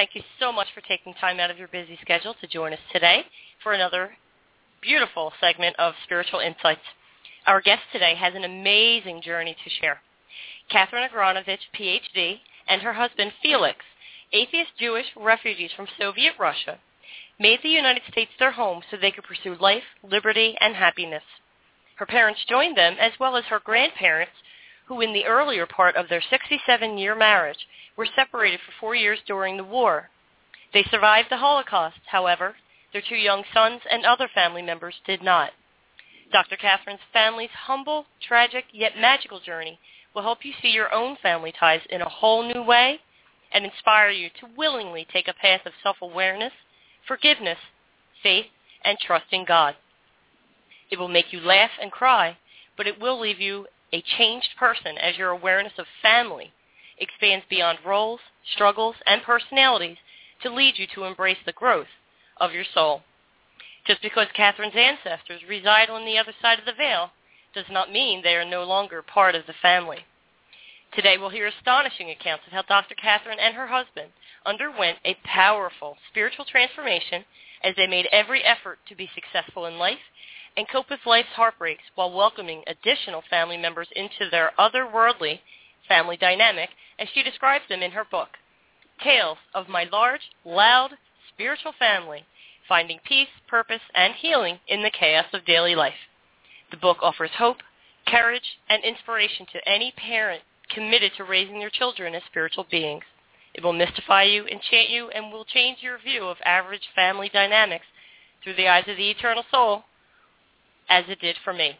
Thank you so much for taking time out of your busy schedule to join us today for another beautiful segment of Spiritual Insights. Our guest today has an amazing journey to share. Katherine Agranovich, PhD, and her husband Felix, atheist Jewish refugees from Soviet Russia, made the United States their home so they could pursue life, liberty, and happiness. Her parents joined them as well as her grandparents, who in the earlier part of their 67-year marriage were separated for four years during the war. They survived the Holocaust, however. Their two young sons and other family members did not. Dr. Katherine's family's humble, tragic, yet magical journey will help you see your own family ties in a whole new way and inspire you to willingly take a path of self-awareness, forgiveness, faith, and trust in God. It will make you laugh and cry, but it will leave you a changed person as your awareness of family expands beyond roles, struggles, and personalities to lead you to embrace the growth of your soul. Just because Katherine's ancestors reside on the other side of the veil does not mean they are no longer part of the family. Today we'll hear astonishing accounts of how Dr. Katherine and her husband underwent a powerful spiritual transformation as they made every effort to be successful in life and cope with life's heartbreaks while welcoming additional family members into their otherworldly family dynamic as she describes them in her book, Tales of My Large, Loud, Spiritual Family, Finding Peace, Purpose, and Healing in the Chaos of Daily Life. The book offers hope, courage, and inspiration to any parent committed to raising their children as spiritual beings. It will mystify you, enchant you, and will change your view of average family dynamics through the eyes of the eternal soul, as it did for me.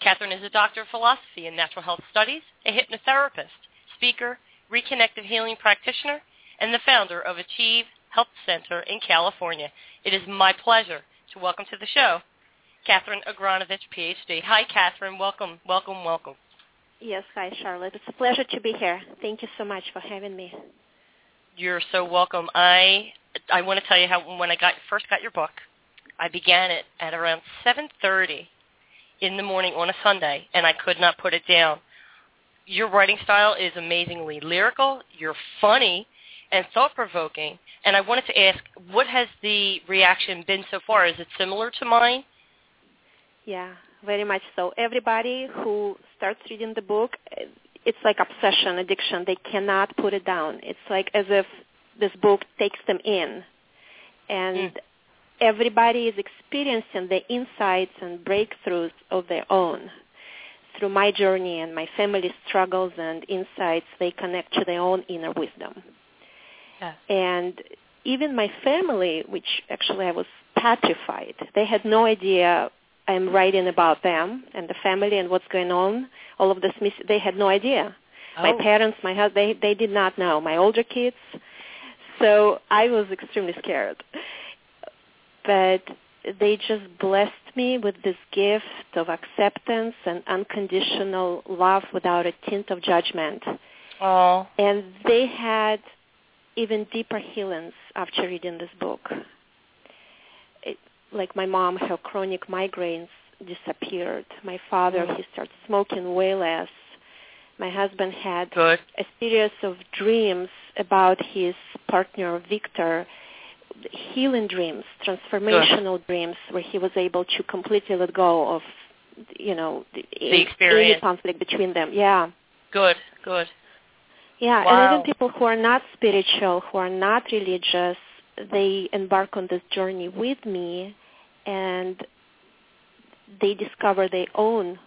Katherine is a doctor of philosophy in natural health studies, a hypnotherapist, speaker, reconnective healing practitioner, and the founder of Achieve Health Center in California. It is my pleasure to welcome to the show Katherine Agranovich, PhD. Hi, Katherine. Welcome, welcome, welcome. Yes, hi, Charlotte. It's a pleasure to be here. Thank you so much for having me. You're so welcome. I I want to tell you how when I got first got your book, I began it at around 7:30 in the morning on a Sunday, and I could not put it down. Your writing style is amazingly lyrical. You're funny and thought-provoking. And I wanted to ask, what has the reaction been so far? Is it similar to mine? Yeah, very much so. Everybody who starts reading the book, it's like obsession, addiction. They cannot put it down. It's like as if this book takes them in. And mm everybody is experiencing the insights and breakthroughs of their own. Through my journey and my family's struggles and insights, they connect to their own inner wisdom. Yeah. And even my family, which actually I was petrified, they had no idea I'm writing about them and the family and what's going on. All of this, they had no idea. Oh. My parents, my husband, they, they did not know. My older kids. So I was extremely scared but they just blessed me with this gift of acceptance and unconditional love without a tint of judgment. Oh. And they had even deeper healings after reading this book. It, like my mom, her chronic migraines disappeared. My father, mm. he started smoking way less. My husband had Good. a series of dreams about his partner, Victor, healing dreams, transformational dreams, where he was able to completely let go of, you know, the, the experience. any conflict between them. Yeah. Good, good. Yeah, Wow. and even people who are not spiritual, who are not religious, they embark on this journey with me and they discover their own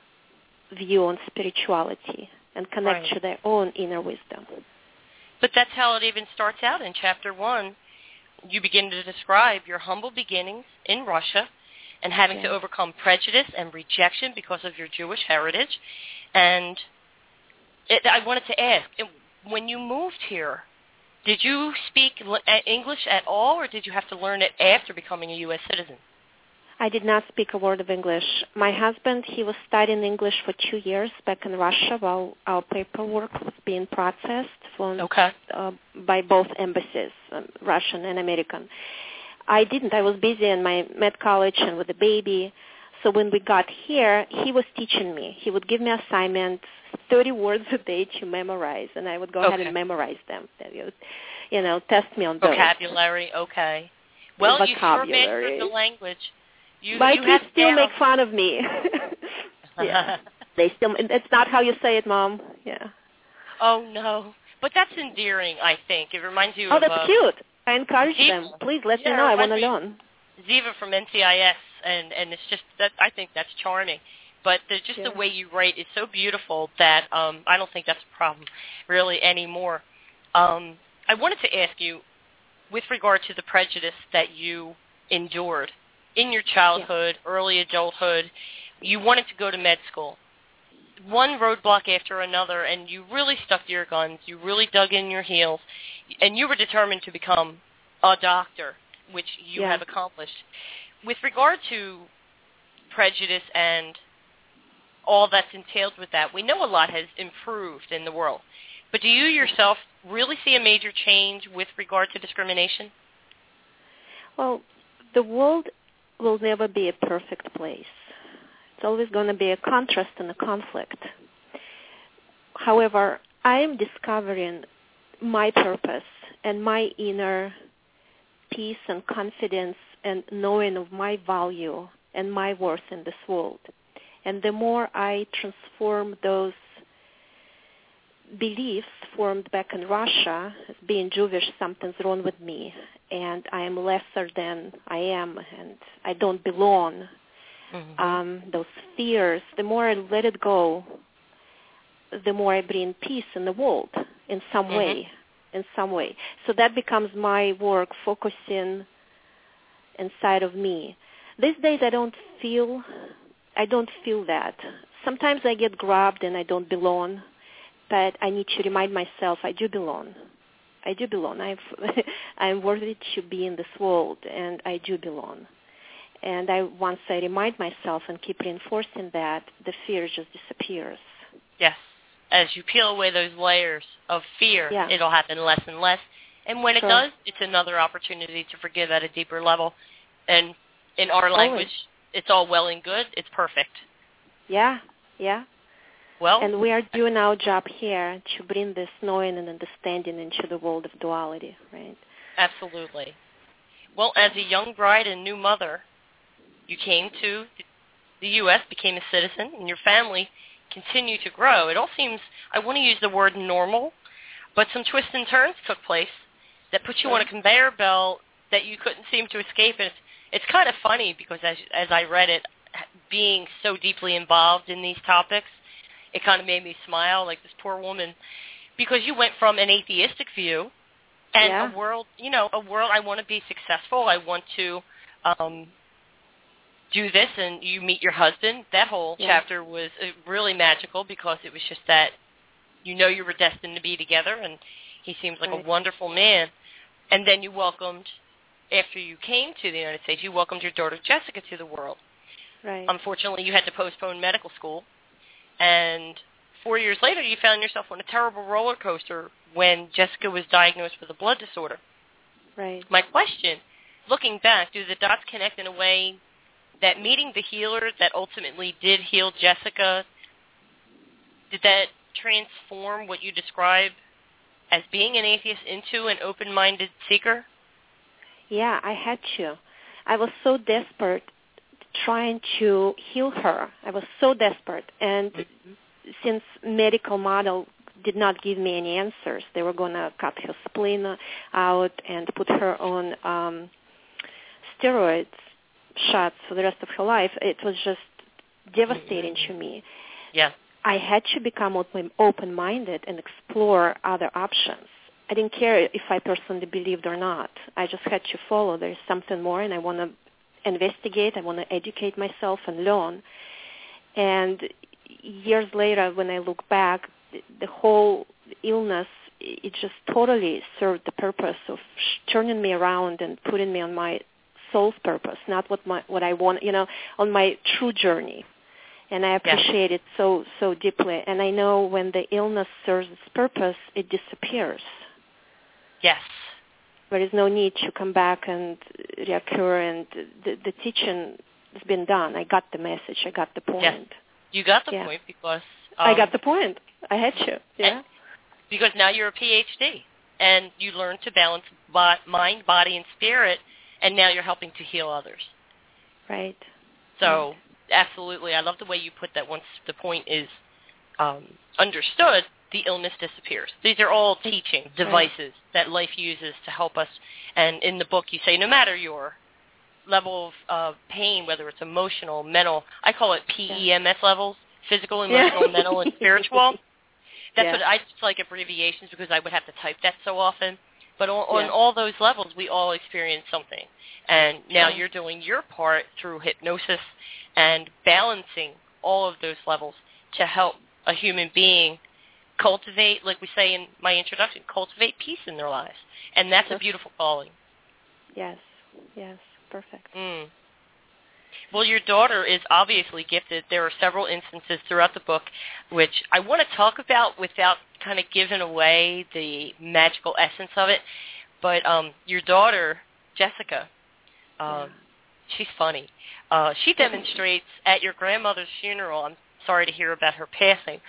view on spirituality and connect Right. to their own inner wisdom. But that's how it even starts out in chapter one. You begin to describe your humble beginnings in Russia and having to overcome prejudice and rejection because of your Jewish heritage. And it, I wanted to ask, when you moved here, did you speak uh, English at all, or did you have to learn it after becoming a U.S. citizen? I did not speak a word of English. My husband, he was studying English for two years back in Russia while our paperwork was being processed from, Okay. uh, by both embassies, um, Russian and American. I didn't. I was busy in my med college and with the baby. So when we got here, he was teaching me. He would give me assignments, 30 words a day to memorize, and I would go ahead and memorize them. Would, You know, test me on those. Vocabulary, okay. Well, you sure mastered the language. You, My you kids still make fun of me. yeah. They still. It's not how you say it, mom. Yeah. oh no, but that's endearing. I think it reminds you Oh, of that's uh, cute. I encourage People. them. Please let Yeah, me know. I want to learn. Ziva from NCIS, and and it's just that I think that's charming. But the, just the way you write is so beautiful that um, I don't think that's a problem really anymore. Um, I wanted to ask you, with regard to the prejudice that you endured in your childhood, early adulthood, you wanted to go to med school. One roadblock after another, and you really stuck to your guns. You really dug in your heels, and you were determined to become a doctor, which you Yeah. have accomplished. With regard to prejudice and all that's entailed with that, we know a lot has improved in the world. But do you yourself really see a major change with regard to discrimination? Well, the world will never be a perfect place. It's always going to be a contrast and a conflict. However, I am discovering my purpose and my inner peace and confidence and knowing of my value and my worth in this world. And the more I transform those beliefs formed back in Russia being Jewish, something's wrong with me, and I am lesser than I am, and I don't belong. Mm-hmm. Um, those fears, the more I let it go, the more I bring peace in the world in some Mhm. way, in some way. So that becomes my work, focusing inside of me. These days, I don't feel, I don't feel that. Sometimes I get grabbed and I don't belong, but I need to remind myself I do belong. I do belong. I'm, I'm worthy to be in this world, and I do belong. And I once I remind myself and keep reinforcing that, the fear just disappears. Yes. As you peel away those layers of fear, Yeah. it'll happen less and less. And when it does, it's another opportunity to forgive at a deeper level. And in our language, it's all well and good. It's perfect. Yeah, yeah. Well, And we are doing our job here to bring this knowing and understanding into the world of duality, right? Absolutely. Well, as a young bride and new mother, you came to the U.S., became a citizen, and your family continued to grow. It all seems, I want to use the word normal, but some twists and turns took place that put you on a conveyor belt that you couldn't seem to escape. And it's, it's kind of funny because as, as I read it, being so deeply involved in these topics, it kind of made me smile, like this poor woman, because you went from an atheistic view and Yeah. a world, you know, a world. I want to be successful. I want to um, do this, and you meet your husband. That whole Yeah. chapter was uh, really magical because it was just that you know you were destined to be together, and he seems like Right. a wonderful man. And then you welcomed, after you came to the United States, you welcomed your daughter Jessica to the world. Right. Unfortunately, you had to postpone medical school, and four years later, you found yourself on a terrible roller coaster when Jessica was diagnosed with a blood disorder. right. My question, looking back, do the dots connect in a way that meeting the healer that ultimately did heal Jessica, did that transform what you describe as being an atheist into an open-minded seeker? Yeah, I had to. I was so desperate trying to heal her. I was so desperate. And since medical model did not give me any answers, they were going to cut her spleen out and put her on um, steroids shots for the rest of her life. It was just devastating to me. Yeah. I had to become open, open-minded and explore other options. I didn't care if I personally believed or not. I just had to follow. There's something more, and I want to investigate. I want to educate myself and learn. And years later, when I look back, the whole illness it just totally served the purpose of turning me around and putting me on my soul's purpose, not what my what I want, you know, on my true journey. And I appreciate it so so deeply. And I know when the illness serves its purpose, it disappears. Yes. There is no need to come back and reoccur. And the, the teaching has been done. I got the message. I got the point. Yes. You got the Yeah. point because I um, got the point. I had to. Yeah. Because now you're a PhD and you learn to balance mind, body, and spirit, and now you're helping to heal others. Right. So absolutely, I love the way you put that. Once the point is um, understood, the illness disappears. These are all teaching devices that life uses to help us. And in the book, you say no matter your level of uh, pain, whether it's emotional, mental, I call it PEMS levels, physical, Yeah. emotional, mental, and spiritual. That's Yeah. what I just like abbreviations because I would have to type that so often. But on, on Yeah. all those levels, we all experience something. And now you're doing your part through hypnosis and balancing all of those levels to help a human being cultivate, like we say in my introduction, cultivate peace in their lives. And that's a beautiful calling. Yes. Yes. Perfect. Mm. Well, your daughter is obviously gifted. There are several instances throughout the book which I want to talk about without kind of giving away the magical essence of it. But um, your daughter, Jessica, um, she's funny. Uh, she demonstrates at your grandmother's funeral. I'm sorry to hear about her passing.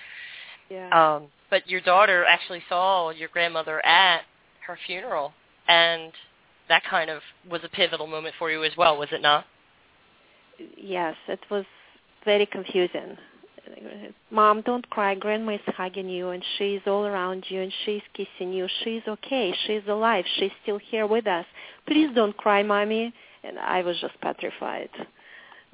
Yeah. Um, but your daughter actually saw your grandmother at her funeral, and that kind of was a pivotal moment for you as well, was it not? yes, it was very confusing. Mom, don't cry. Grandma is hugging you, and she's all around you, and she's kissing you. She's okay. She's alive. She's still here with us. Please don't cry, mommy. And I was just petrified.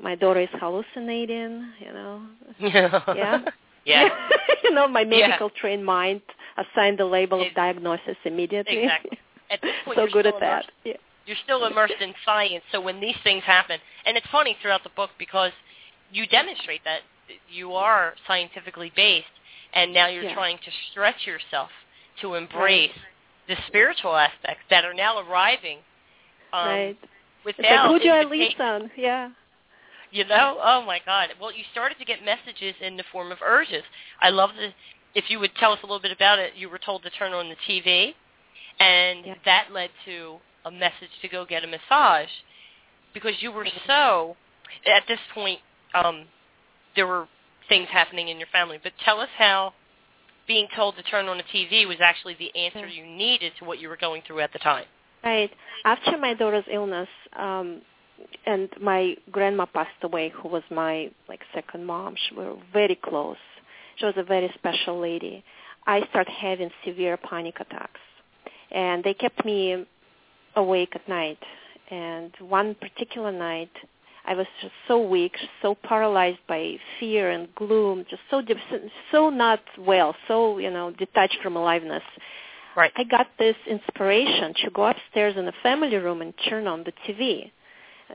My daughter is hallucinating. You know. Yeah. Yeah. you know, my Yeah. medical trained mind assigned the label of diagnosis immediately. Exactly. At this point, so good at that. Yeah. You're still immersed in science, so when these things happen, and it's funny throughout the book because you demonstrate that you are scientifically based, and now you're Yeah. trying to stretch yourself to embrace the spiritual aspects that are now arriving. Um, right. It's like, who do I lean on? Yeah. You know? Oh my God. Well, you started to get messages in the form of urges. I love the. If you would tell us a little bit about it, you were told to turn on the TV, and Yeah. that led to a message to go get a massage, because you were so. At this point, um, there were things happening in your family. But tell us how being told to turn on the TV was actually the answer you needed to what you were going through at the time. Right. After my daughter's illness, um, and my grandma passed away, who was my like second mom. She were very close. She was a very special lady. I started having severe panic attacks, and they kept me awake at night. And one particular night, I was just so weak, so paralyzed by fear and gloom, just so so not well, so you know detached from aliveness. Right. I got this inspiration to go upstairs in the family room and turn on the TV.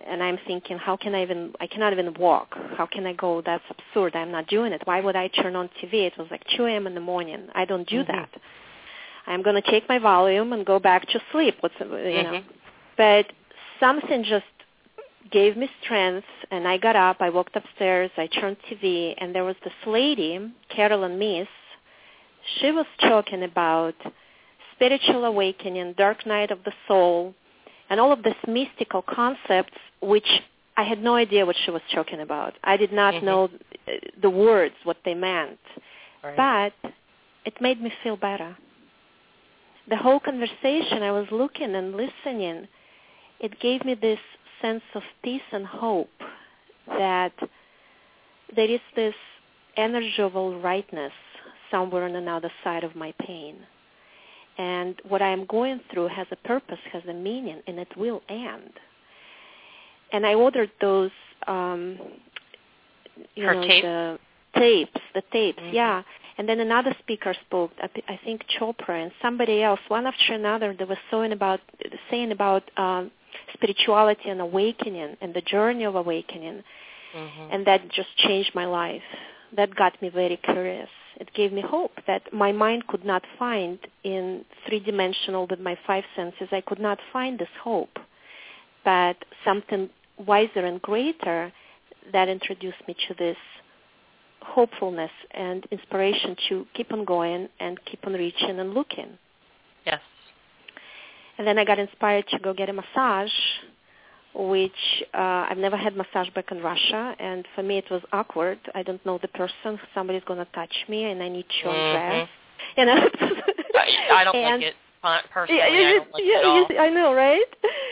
And I'm thinking, how can I even, I cannot even walk. How can I go? That's absurd. I'm not doing it. Why would I turn on TV? It was like 2 a.m. in the morning. I don't do Mhm. that. I'm going to take my Valium and go back to sleep. What's, you know. Mhm. But something just gave me strength and I got up, I walked upstairs, I turned TV and there was this lady, Caroline Myss, she was talking about spiritual awakening, dark night of the soul, and all of these mystical concepts which I had no idea what she was talking about. I did not Mhm. know uh, the words, what they meant. Right. But it made me feel better. The whole conversation, I was looking and listening. It gave me this sense of peace and hope that there is this energy of all rightness somewhere on another side of my pain. And what I am going through has a purpose, has a meaning, and it will end. And I ordered those, um, you Her know, tape? the tapes, the tapes, Mhm. yeah. And then another speaker spoke, I think Chopra and somebody else, one after another. They were saying about saying about um, spirituality and awakening and the journey of awakening, Mhm. and that just changed my life. That got me very curious. It gave me hope that my mind could not find in three-dimensional with my five senses. I could not find this hope, but something wiser and greater that introduced me to this hopefulness and inspiration to keep on going and keep on reaching and looking. Yes. And then I got inspired to go get a massage, which uh, I've never had massage back in Russia, and for me it was awkward. I don't know the person. Somebody's going to touch me, and I need to undress. You know. I, don't and, like it personally. Yeah, I don't like yeah, it at all. I know, right?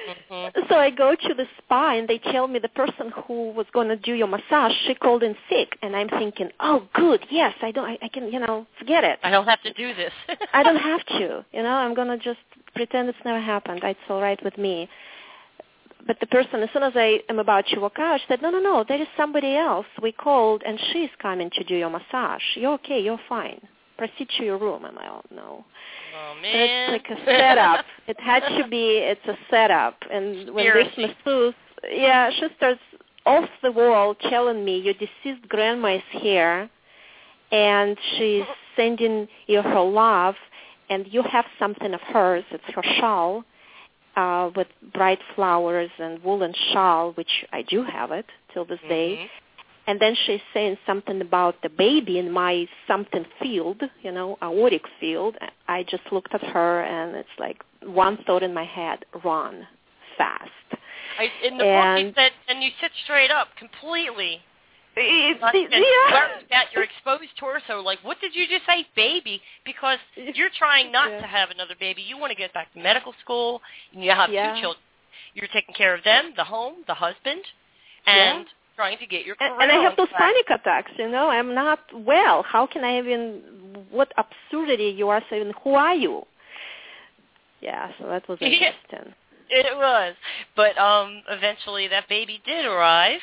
Mhm. So I go to the spa and they tell me the person who was going to do your massage, she called in sick, and I'm thinking, oh, good, yes, I don't, I, I can, you know, forget it. I don't have to do this. I don't have to, you know, I'm going to just pretend it's never happened. It's all right with me. But the person, as soon as I am about to walk out, she said, no, no, no, there is somebody else. We called, and she's coming to do your massage. You're okay, you're fine. Proceed to your room. I'm like, oh, no. oh man. It's like a setup. it had to be. It's a setup. And when this masseuse, yeah, she starts off the wall telling me your deceased grandma is here, and she's sending you her love, and you have something of hers. It's her shawl uh, with bright flowers and woolen shawl, which I do have it till this day. And then she's saying something about the baby in my something field, you know, auric field. I just looked at her and it's like one thought in my head, run fast. I, in the book, you And- said, and you sit straight up completely. It's, Like, and yeah. about your exposed torso. Like, what did you just say, baby? Because you're trying not Yeah. to have another baby. You want to get back to medical school. And you have Yeah. two children. You're taking care of them, the home, the husband, and trying to get your career and, and I have those track. panic attacks, you know. I'm not well. How can I even, what absurdity you are saying, who are you? Yeah, so that was Yeah. interesting. It was, but um, eventually that baby did arrive,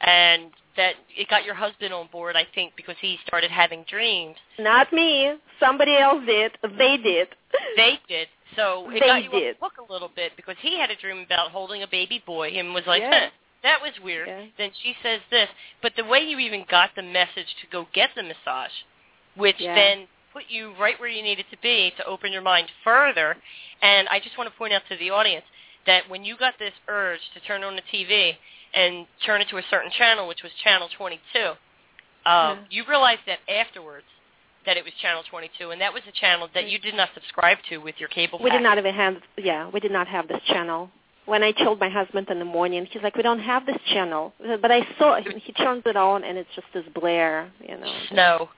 and that it got your husband on board. I think because he started having dreams. Not me. Somebody else did. They did. They did. So it They got you did. the hook a little bit because he had a dream about holding a baby boy and was like, Yeah. That was weird. Yeah. Then she says this. But the way you even got the message to go get the massage, which Yeah. then put you right where you needed to be to open your mind further. And I just want to point out to the audience that when you got this urge to turn on the TV and turn it to a certain channel, which was channel 22, um, Yeah. you realized that afterwards that it was channel 22, and that was a channel that you did not subscribe to with your cable We did package. not even have, yeah, we did not have this channel. When I told my husband in the morning, he's like, we don't have this channel. But I saw, he turns it on, and it's just this blare, you know. No.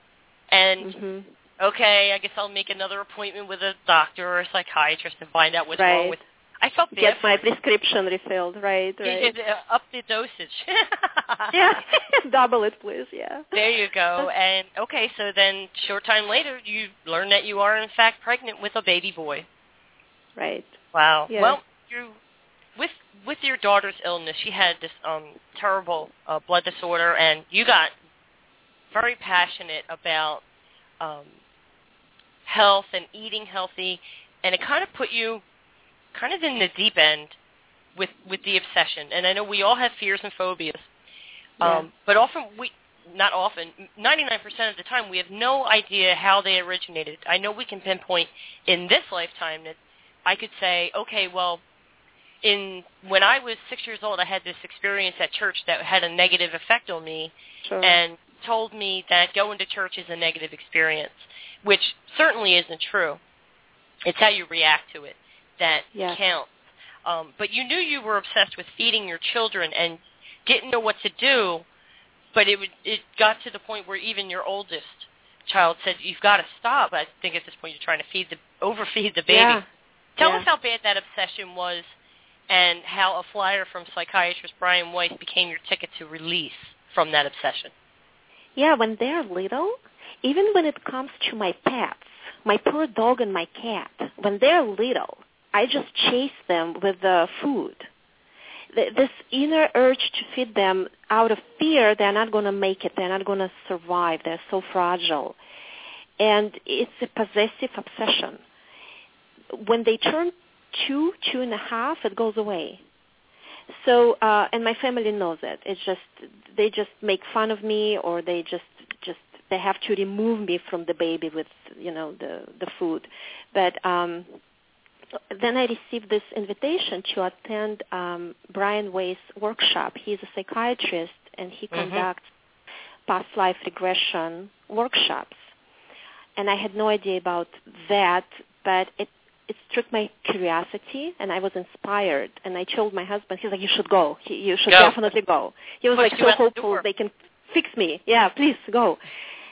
And hmm okay, I guess I'll make another appointment with a doctor or a psychiatrist to find out what's Right. wrong with. I felt bad. Get my prescription refilled, right, right. uh, up the dosage. yeah, double it, please, yeah. There you go. And okay, so then short time later, you learn that you are in fact pregnant with a baby boy. Right. Wow. Yes. Well, you with your daughter's illness, she had this um terrible uh, blood disorder, and you got very passionate about um health and eating healthy, and it kind of put you kind of in the deep end with with the obsession. And I know we all have fears and phobias, Yeah. um, but often we not often, 99% of the time, we have no idea how they originated. I know we can pinpoint in this lifetime that I could say, okay, well, in when I was six years old, I had this experience at church that had a negative effect on me, Sure. and told me that going to church is a negative experience, which certainly isn't true. It's how you react to it that counts. Um, but you knew you were obsessed with feeding your children and didn't know what to do, but it would, it got to the point where even your oldest child said, "You've got to stop." I think at this point you're trying to feed the overfeed the baby. Yeah. Tell Yeah. us how bad that obsession was, and how a flyer from psychiatrist Brian Weiss became your ticket to release from that obsession. Yeah, when they're little, even when it comes to my pets, my poor dog and my cat, when they're little, I just chase them with the food. This inner urge to feed them out of fear, they're not going to make it. They're not going to survive. They're so fragile. And it's a possessive obsession. When they turn two, two and a half, it goes away. So, uh, and my family knows it. It's just they just make fun of me, or they just just they have to remove me from the baby with you know the the food. But um, then I received this invitation to attend um, Brian Weiss workshop. He's a psychiatrist and he mm-hmm. conducts past life regression workshops. And I had no idea about that, but it it struck my curiosity and I was inspired and I told my husband, he's like, you should go. He, you should go. definitely go. He was like so hopeful they can fix me. Yeah, please go.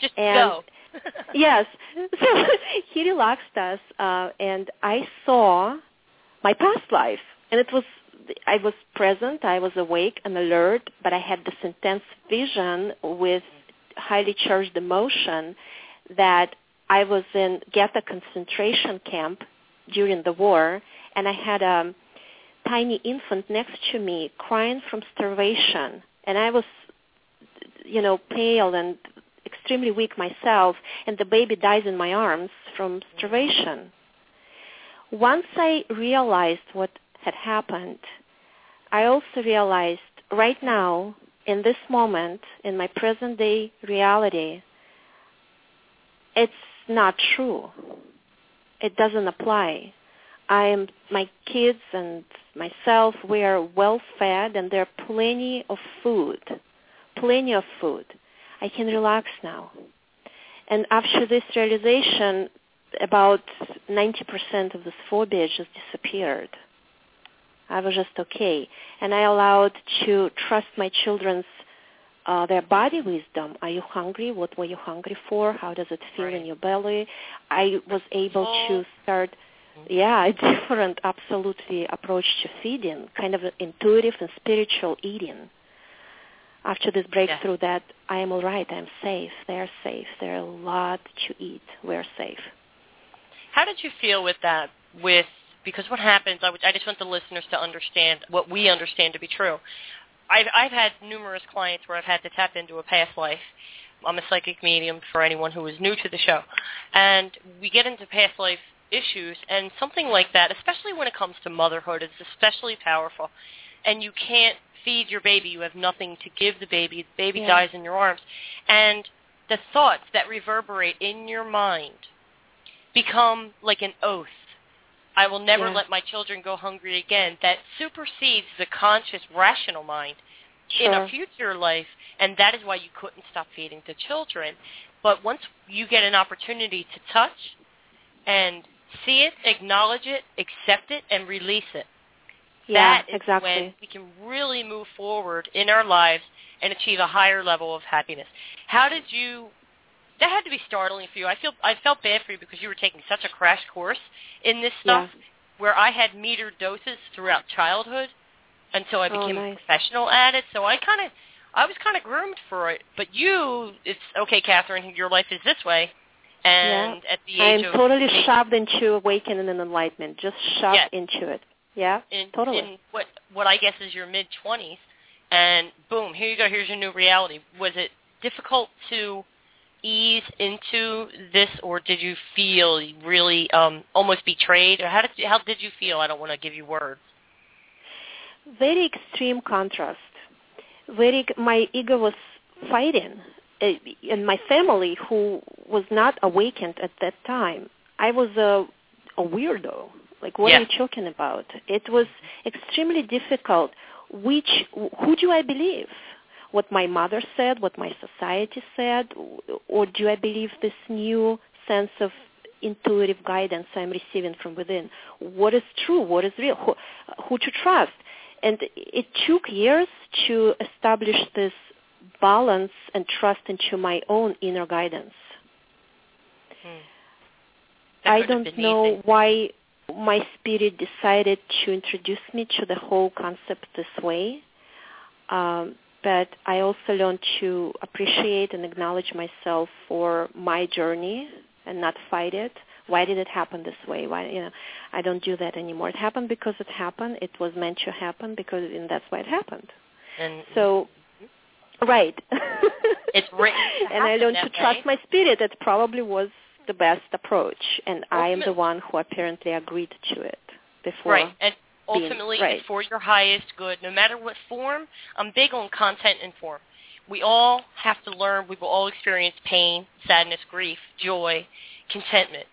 Just and go. yes. So he relaxed us uh, and I saw my past life and it was I was present, I was awake and alert, but I had this intense vision with highly charged emotion that I was in Geta concentration camp during the war, and I had a tiny infant next to me crying from starvation, and I was, you know, pale and extremely weak myself, and the baby dies in my arms from starvation. Once I realized what had happened, I also realized right now, in this moment, in my present day reality, it's not true it doesn't apply. I am my kids and myself. We are well fed, and there are plenty of food, plenty of food. I can relax now. And after this realization, about 90% of this phobia just disappeared. I was just okay. And I allowed to trust my children's uh, their body wisdom. Are you hungry? What were you hungry for? How does it feel right. in your belly? I was able oh. to start, yeah, a different, absolutely approach to feeding, kind of intuitive and spiritual eating. After this breakthrough, yeah. that I am all right. I'm safe. They're safe. There's a lot to eat. We're safe. How did you feel with that? With because what happens, I, would, I just want the listeners to understand what we understand to be true. I've I've had numerous clients where I've had to tap into a past life. I'm a psychic medium for anyone who is new to the show, and we get into past life issues, and something like that, especially when it comes to motherhood, is especially powerful. And you can't feed your baby; you have nothing to give the baby. The baby yeah. dies in your arms, and the thoughts that reverberate in your mind become like an oath I will never yeah. let my children go hungry again. That supersedes the conscious, rational mind sure. in a future life, and that is why you couldn't stop feeding the children. But once you get an opportunity to touch and see it, acknowledge it, accept it, and release it, yeah, that is exactly. when we can really move forward in our lives and achieve a higher level of happiness. How did you that had to be startling for you. I feel I felt bad for you because you were taking such a crash course in this stuff yeah. where I had metered doses throughout childhood until I oh, became nice. a professional at it. So I kind of I was kind of groomed for it. But you, it's okay, Katherine. Your life is this way. And yeah. at the age I'm of totally eight, shoved into awakening and enlightenment. Just shoved yes. into it. Yeah, in, totally. In what what I guess is your mid twenties, and boom, here you go. Here's your new reality. Was it difficult to ease into this, or did you feel really um, almost betrayed, or how did you, how did you feel? I don't want to give you words. Very extreme contrast. Very, my ego was fighting, uh, and my family, who was not awakened at that time, I was a a weirdo. Like, what yeah. are you talking about? It was extremely difficult. Which who do I believe? What my mother said, what my society said, or do I believe this new sense of intuitive guidance I'm receiving from within? What is true? What is real? Who, who to trust? And it took years to establish this balance and trust into my own inner guidance. Hmm. I don't know easy. why my spirit decided to introduce me to the whole concept this way. Um, but I also learned to appreciate and acknowledge myself for my journey and not fight it. Why did it happen this way? Why you know, I don't do that anymore. It happened because it happened. It was meant to happen because and that's why it happened. And So right. It's written and I learned to trust way. my spirit. That probably was the best approach and I am the one who apparently agreed to it before. Right. And ultimately right. for your highest good, no matter what form. I'm big on content and form. We all have to learn. We will all experience pain, sadness, grief, joy, contentment.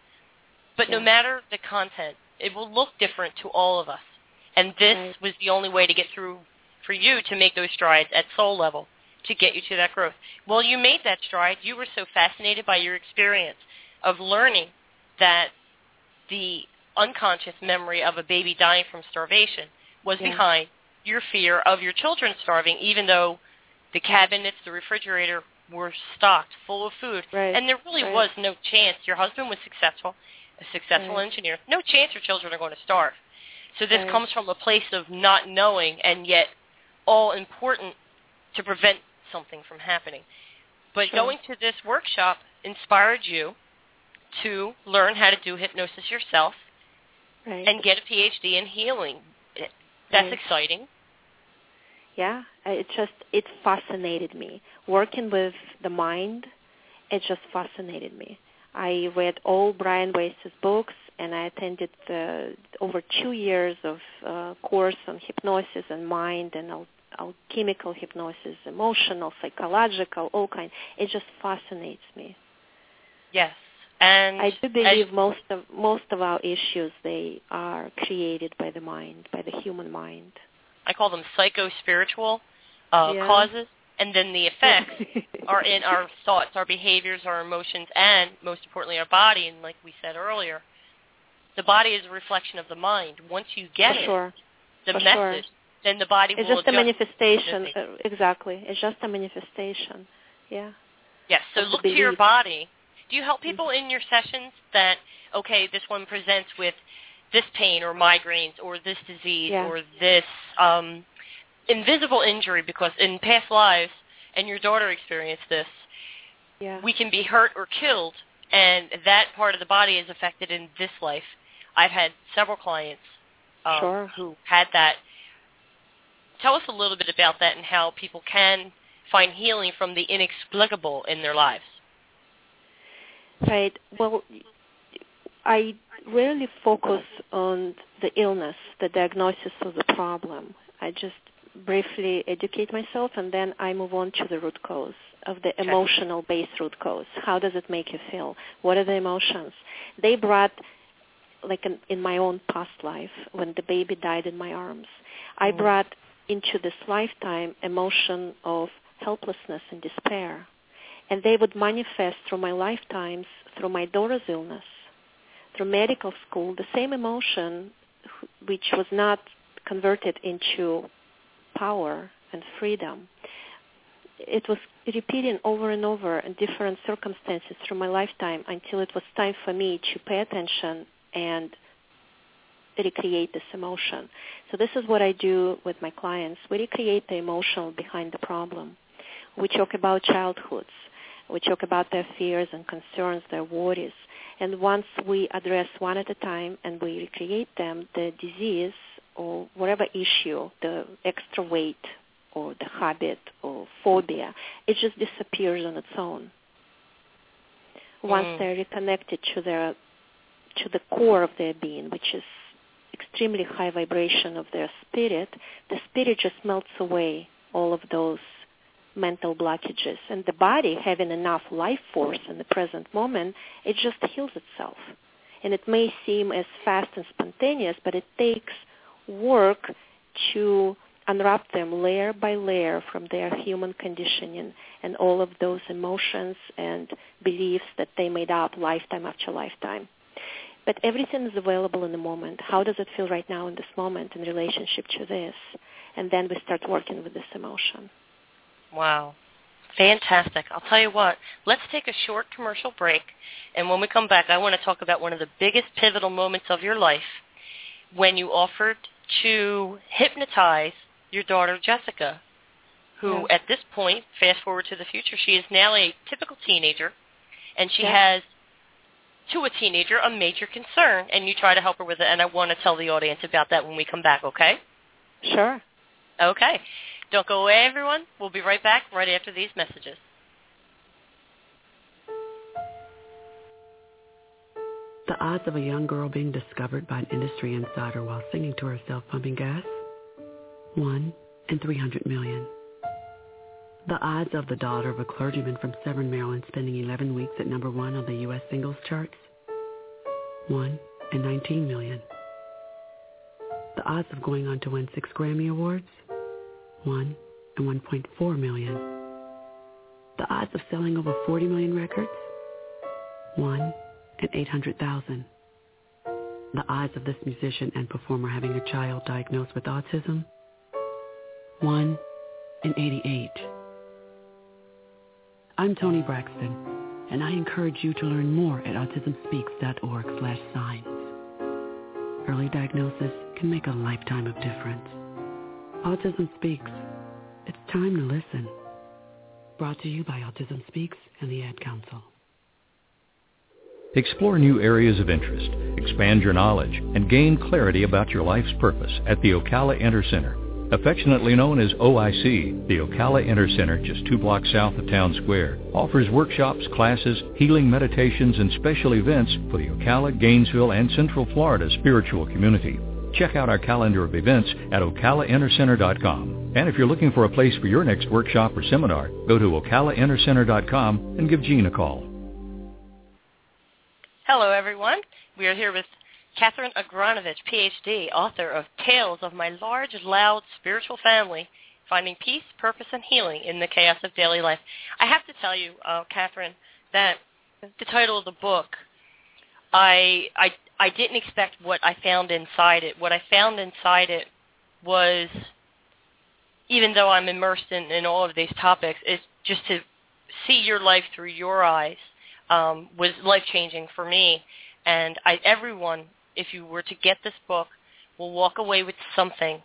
But no matter the content, it will look different to all of us. And this Right. was the only way to get through for you to make those strides at soul level to get you to that growth. Well, you made that stride. You were so fascinated by your experience of learning that the unconscious memory of a baby dying from starvation was Yeah. behind your fear of your children starving, even though the cabinets, the refrigerator were stocked full of food. Right. And there really Right. was no chance. Your husband was successful, a successful Right. engineer. No chance your children are going to starve. So this comes from a place of not knowing and yet all important to prevent something from happening. But Sure. going to this workshop inspired you to learn how to do hypnosis yourself right. and get a PhD in healing. That's Right. exciting. yeah I- it just it fascinated me working with the mind it just fascinated me i read all brian weiss's books and i attended uh, over two years of uh, course on hypnosis and mind and al- alchemical hypnosis emotional psychological all kind it just fascinates me Yes. And i do believe most of most of our issues they are created by the mind by the human mind I call them psycho-spiritual uh, Yeah. causes, and then the effects are in our thoughts, our behaviors, our emotions, and most importantly, our body. And like we said earlier, the body is a reflection of the mind. Once you get for it, sure the for sure. message, then the body It's will just a manifestation. Uh, exactly. It's just a manifestation. Yeah. Yes. So look to your body. Do you help people in your sessions that okay, this one presents with this pain or migraines or this disease Yeah. or this um, invisible injury because in past lives, and your daughter experienced this, Yeah. we can be hurt or killed, and that part of the body is affected in this life. I've had several clients um, Sure. who had that. Tell us a little bit about that and how people can find healing from the inexplicable in their lives. Right. Well, I rarely focus on the illness, the diagnosis of the problem. I just briefly educate myself and then I move on to the root cause of the Okay. emotional based root cause. How does it make you feel? What are the emotions? They brought like in, in my own past life when the baby died in my arms. I Mhm. brought into this lifetime emotion of helplessness and despair. And they would manifest through my lifetimes, through my daughter's illness, through medical school, the same emotion which was not converted into power and freedom. It was repeating over and over in different circumstances through my lifetime until it was time for me to pay attention and recreate this emotion. So this is what I do with my clients. We recreate the emotion behind the problem. We talk about childhoods. We talk about their fears and concerns, their worries. And once we address one at a time and we recreate them, the disease or whatever issue, the extra weight or the habit or phobia, it just disappears on its own. Once Mm. they're reconnected to their to the core of their being, which is extremely high vibration of their spirit, the spirit just melts away all of those mental blockages. And the body, having enough life force in the present moment, it just heals itself. And it may seem as fast and spontaneous, but it takes work to unwrap them layer by layer from their human conditioning and all of those emotions and beliefs that they made up lifetime after lifetime. But everything is available in the moment. How does it feel right now in this moment in relationship to this? And then we start working with this emotion. Wow. Fantastic. I'll tell you what, let's take a short commercial break. And when we come back, I want to talk about one of the biggest pivotal moments of your life when you offered to hypnotize your daughter, Jessica, who Yeah. at this point, fast forward to the future, she is now a typical teenager, and she Yeah. has, to a teenager, a major concern, and you try to help her with it. And I want to tell the audience about that when we come back. Okay? Sure. Okay. Don't go away, everyone. We'll be right back right after these messages. The odds of a young girl being discovered by an industry insider while singing to herself pumping gas? 1 in 300 million. The odds of the daughter of a clergyman from Severn, Maryland spending 11 weeks at number one on the U.S. singles charts? 1 in 19 million. The odds of going on to win six Grammy Awards? 1 and 1.4 million. The odds of selling over 40 million records? 1 and 800,000. The odds of this musician and performer having a child diagnosed with autism? 1 in 88. I'm Toni Braxton, and I encourage you to learn more at autismspeaks.org slash signs. Early diagnosis can make a lifetime of difference. Autism Speaks. It's time to listen. Brought to you by Autism Speaks and the Ad Council. Explore new areas of interest, expand your knowledge, and gain clarity about your life's purpose at the Ocala Inter Center. Affectionately known as OIC, the Ocala Inter Center, just two blocks south of Town Square, offers workshops, classes, healing meditations, and special events for the Ocala, Gainesville, and Central Florida spiritual community. Check out our calendar of events at ocalaintercenter.com. And if you're looking for a place for your next workshop or seminar, go to ocalaintercenter.com and give Jean a call. Hello, everyone. We are here with Katherine Agranovich, PhD, author of Tales of My Large, Loud Spiritual Family, Finding Peace, Purpose, and Healing in the Chaos of Daily Life. I have to tell you, uh, Katherine, that the title of the book, I, I, I didn't expect what I found inside it. What I found inside it was, even though I'm immersed in, in all of these topics, is just to see your life through your eyes um, was life-changing for me. And I, everyone, if you were to get this book, will walk away with something.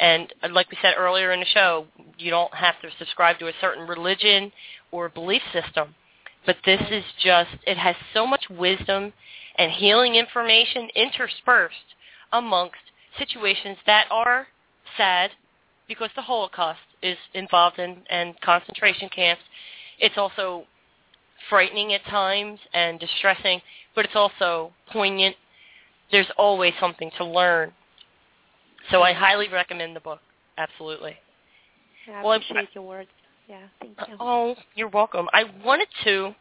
And uh, like we said earlier in the show, you don't have to subscribe to a certain religion or belief system. But this is just, it has so much wisdom and healing information interspersed amongst situations that are sad because the Holocaust is involved in and concentration camps. It's also frightening at times and distressing, but it's also poignant. There's always something to learn. So I highly recommend the book. Absolutely. I Well, I- appreciate your words. Yeah, thank you. Oh, you're welcome. I wanted to.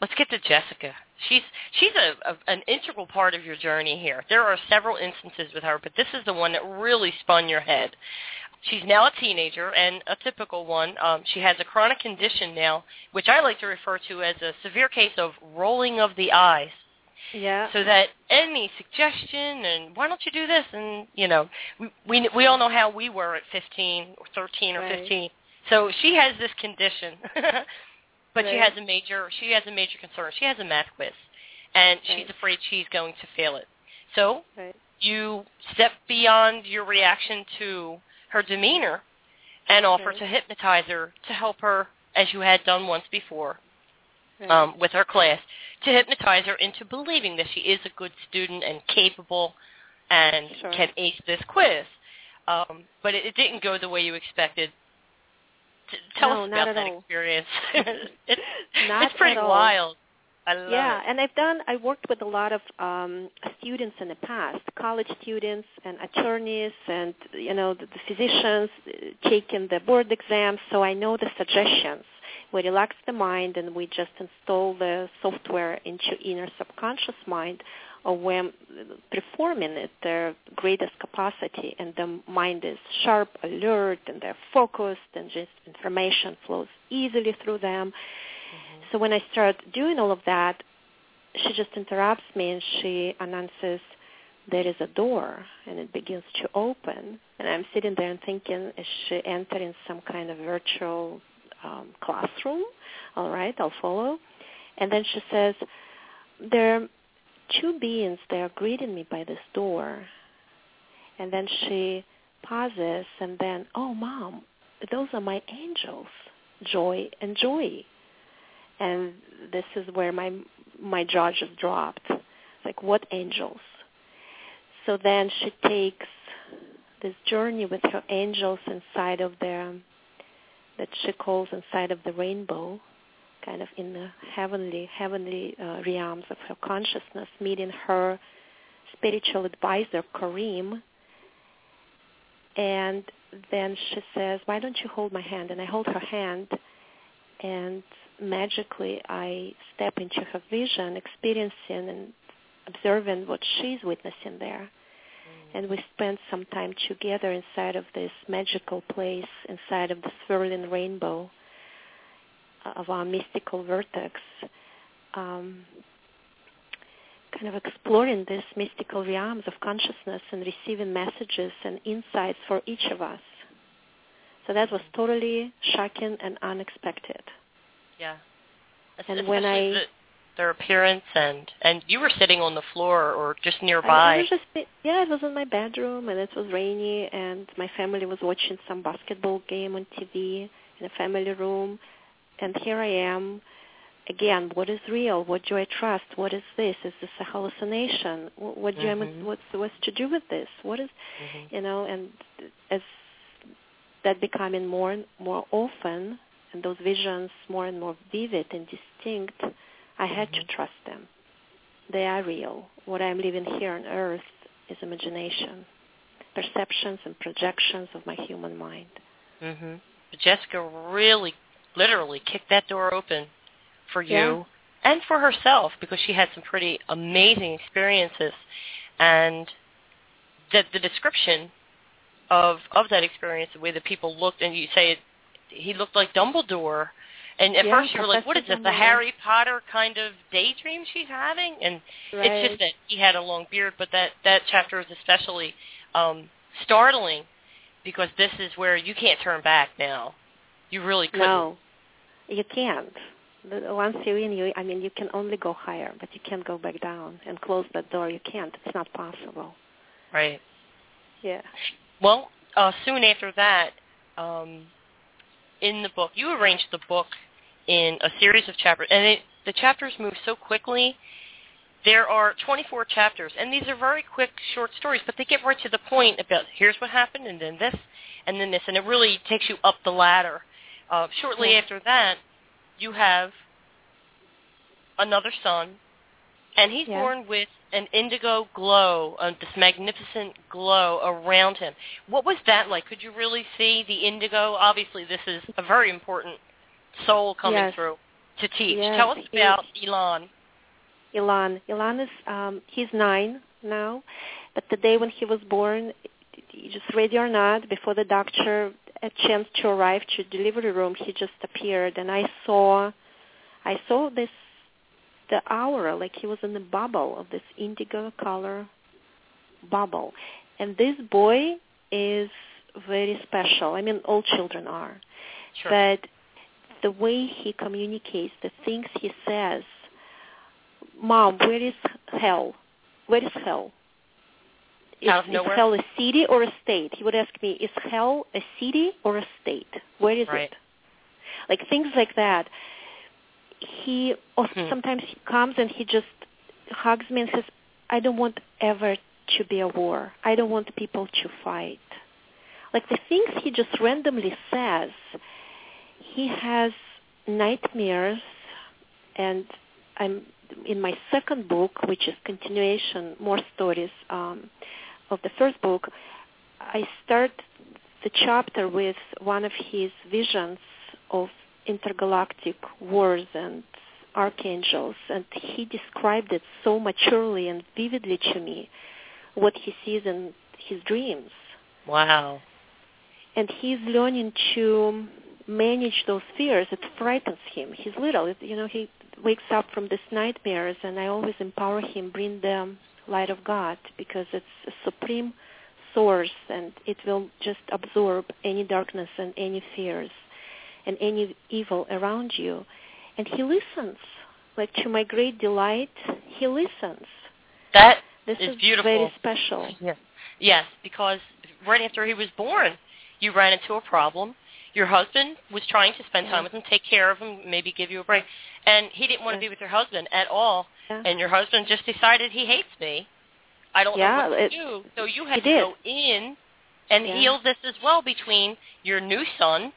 Let's get to Jessica. She's she's a, a an integral part of your journey here. There are several instances with her, but this is the one that really spun your head. She's now a teenager and a typical one. Um, she has a chronic condition now, which I like to refer to as a severe case of rolling of the eyes. Yeah. So that any suggestion and why don't you do this and you know we we we all know how we were at 15 or 13 or Right. 15. So she has this condition, but she has a major she has a major concern. She has a math quiz, and she's afraid she's going to fail it. So Right. you step beyond your reaction to her demeanor and offer to hypnotize her to help her as you had done once before Right. um, with her class to hypnotize her into believing that she is a good student and capable and Sure. can ace this quiz. Um, but it, it didn't go the way you expected. Tell No, us about that all. experience. it's, Not it's pretty wild. I love yeah, it. and I've done. I worked with a lot of um, students in the past, college students and attorneys, and you know the, the physicians uh, taking the board exams. So I know the suggestions. We relax the mind, and we just install the software into inner subconscious mind, when performing at their greatest capacity, and the mind is sharp, alert, and they're focused, and just information flows easily through them. So when I start doing all of that, she just interrupts me and she announces, there is a door, and it begins to open. And I'm sitting there and thinking, is she entering some kind of virtual um, classroom? All right, I'll follow. And then she says, there are two beings, they are greeting me by this door. And then she pauses and then, oh, mom, those are my angels, joy and joy. And this is where my my jaw just dropped. Like what angels? So then she takes this journey with her angels inside of the that she calls inside of the rainbow, kind of in the heavenly heavenly uh, realms of her consciousness, meeting her spiritual advisor Kareem. And then she says, "Why don't you hold my hand?" And I hold her hand, and magically I step into her vision, experiencing and observing what she's witnessing there and we spent some time together inside of this magical place, inside of the swirling rainbow of our mystical vertex, um, kind of exploring these mystical realms of consciousness and receiving messages and insights for each of us. So that was totally shocking and unexpected. Yeah. And when I the, their appearance and and you were sitting on the floor or just nearby. I was just yeah, it was in my bedroom and it was rainy and my family was watching some basketball game on TV in a family room and here I am again what is real what do I trust what is this is this a hallucination what, what do mm-hmm. I what's what's to do with this what is, mm-hmm. you know and as that becoming more and more often and those visions more and more vivid and distinct I had mm-hmm. to trust them. They are real. What I'm living here on earth is imagination, perceptions and projections of my human mind. Mm-hmm. Jessica really, literally kicked that door open for you yeah. and for herself because she had some pretty amazing experiences, and that the description of of that experience, the way that people looked, and you say it, he looked like Dumbledore and at yeah, first you were like, what is this, the Harry Potter kind of daydream she's having? And right. it's just that he had a long beard, but that, that chapter is especially um, startling because this is where you can't turn back now. You really couldn't. No, you can't. Once you're in, you, I mean, you can only go higher, but you can't go back down and close that door. You can't. It's not possible. Right. Yeah. Well, uh, soon after that, um, in the book, you arranged the book in a series of chapters, and it, the chapters move so quickly. There are 24 chapters, and these are very quick, short stories, but they get right to the point about here's what happened, and then this, and then this, and it really takes you up the ladder. Uh, shortly yeah. after that, you have another son, and he's yeah. born with an indigo glow, uh, this magnificent glow around him. What was that like? Could you really see the indigo? Obviously, this is a very important soul coming yes. through to teach. Yes, Tell us about Elon. Elon. Elon is um, he's nine now, but the day when he was born, just ready or not, before the doctor a chance to arrive to delivery room, he just appeared, and I saw, I saw this, the aura like he was in the bubble of this indigo color bubble, and this boy is very special. I mean, all children are, sure. but the way he communicates, the things he says. Mom, where is hell? Where is hell? Is, Out of nowhere? is hell a city or a state? He would ask me, is hell a city or a state? Where is right. it? Like things like that. He or hmm. sometimes he comes and he just hugs me and says, I don't want ever to be a war. I don't want people to fight. Like the things he just randomly says he has nightmares, and I'm in my second book, which is continuation, more stories um, of the first book. I start the chapter with one of his visions of intergalactic wars and archangels, and he described it so maturely and vividly to me, what he sees in his dreams. Wow. And he's learning to manage those fears, it frightens him. He's little, you know. He wakes up from these nightmares, and I always empower him, bring the light of God, because it's a supreme source, and it will just absorb any darkness and any fears and any evil around you. And he listens. Like to my great delight, he listens. That this is, is beautiful. very special. Yes. yes, because right after he was born, you ran into a problem your husband was trying to spend time with him, take care of him, maybe give you a break, and he didn't want to be with your husband at all. And your husband just decided he hates me. I don't know what to it- do. So you had to did. go in and heal this as well between your new son,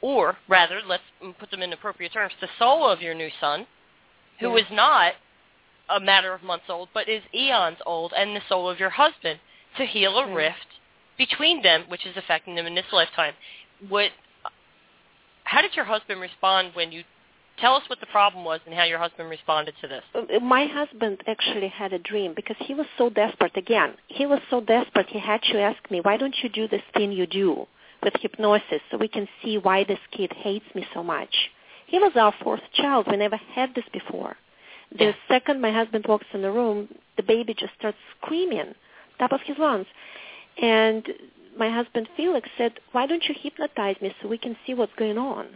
or rather, let's put them in appropriate terms, the soul of your new son, who is not a matter of months old, but is eons old, and the soul of your husband, to heal a rift between them, which is affecting them in this lifetime. What? How did your husband respond when you tell us what the problem was and how your husband responded to this? Uh, My husband actually had a dream because he was so desperate. Again, he was so desperate he had to ask me, why don't you do this thing you do with hypnosis so we can see why this kid hates me so much? He was our fourth child. We never had this before. The second my husband walks in the room, the baby just starts screaming, top of his lungs. And my husband Felix said, why don't you hypnotize me so we can see what's going on?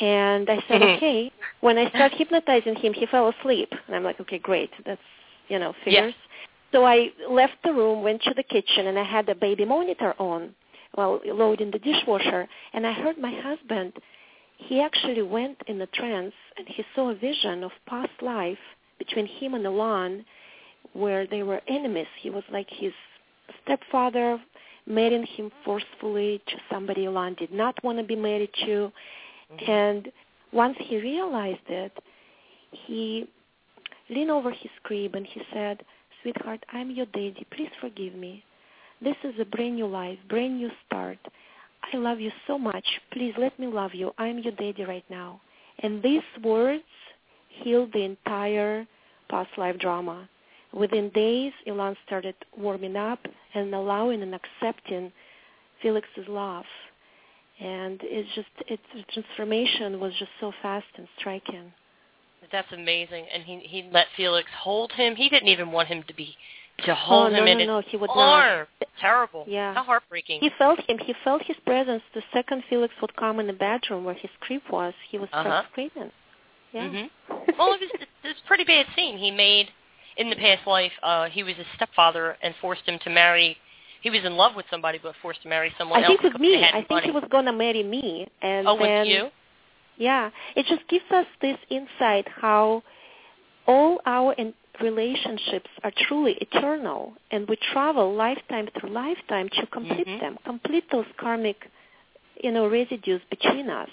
And I said, okay. When I start hypnotizing him, he fell asleep. And I'm like, okay, great. That's, you know, figures. So I left the room, went to the kitchen, and I had the baby monitor on while loading the dishwasher. And I heard my husband, he actually went in a trance, and he saw a vision of past life between him and Alon where they were enemies. He was like his stepfather marrying him forcefully to somebody Alon did not want to be married to. Mm-hmm. And once he realized it, he leaned over his crib and he said, Sweetheart, I'm your daddy. Please forgive me. This is a brand new life, brand new start. I love you so much. Please let me love you. I'm your daddy right now. And these words healed the entire past life drama. Within days, Ilan started warming up and allowing and accepting Felix's love and it's just it's the transformation was just so fast and striking. That's amazing. And he he let Felix hold him. He didn't even want him to be to hold oh, him no, in no, his no, he would arm. Terrible. Yeah. How heartbreaking. He felt him. He felt his presence. The second Felix would come in the bedroom where his crib was, he was start Uh-huh. screaming. Yeah. Mhm. Well, it was it was a pretty bad scene. He made in the past life. Uh, he was his stepfather and forced him to marry. He was in love with somebody, but forced to marry someone I else think with me. I think money. he was gonna marry me, and oh, then with you? yeah, it just gives us this insight how all our in- relationships are truly eternal, and we travel lifetime through lifetime to complete Mhm. them, complete those karmic, you know, residues between us,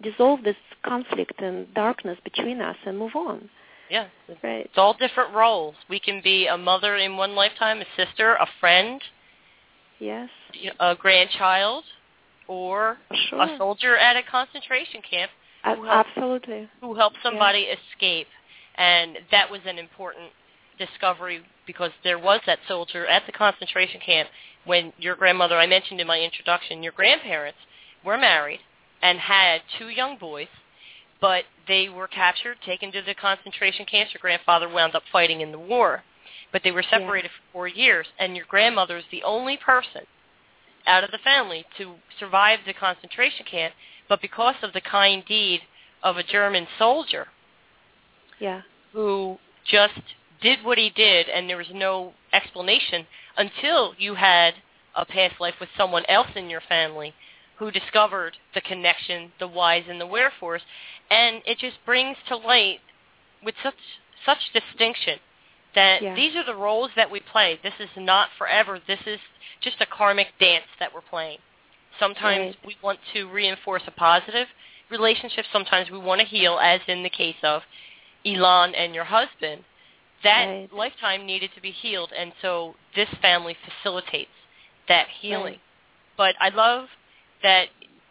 dissolve this conflict and darkness between us, and move on. Yeah. Right. It's all different roles. We can be a mother in one lifetime, a sister, a friend, Yes. a grandchild, or Sure. a soldier at a concentration camp who helps- absolutely. who helped somebody escape. And that was an important discovery because there was that soldier at the concentration camp when your grandmother, I mentioned in my introduction, your grandparents were married and had two young boys, but they were captured, taken to the concentration camps. Your grandfather wound up fighting in the war, but they were separated for four years, and your grandmother is the only person out of the family to survive the concentration camp, but because of the kind deed of a German soldier Yeah. who just did what he did and there was no explanation until you had a past life with someone else in your family who discovered the connection, the whys and the wherefores, and it just brings to light with such such distinction that Yeah. these are the roles that we play. This is not forever. This is just a karmic dance that we're playing. Sometimes Right. we want to reinforce a positive relationship. Sometimes we want to heal, as in the case of Elon and your husband. That Right. lifetime needed to be healed, and so this family facilitates that healing. Right. But I love that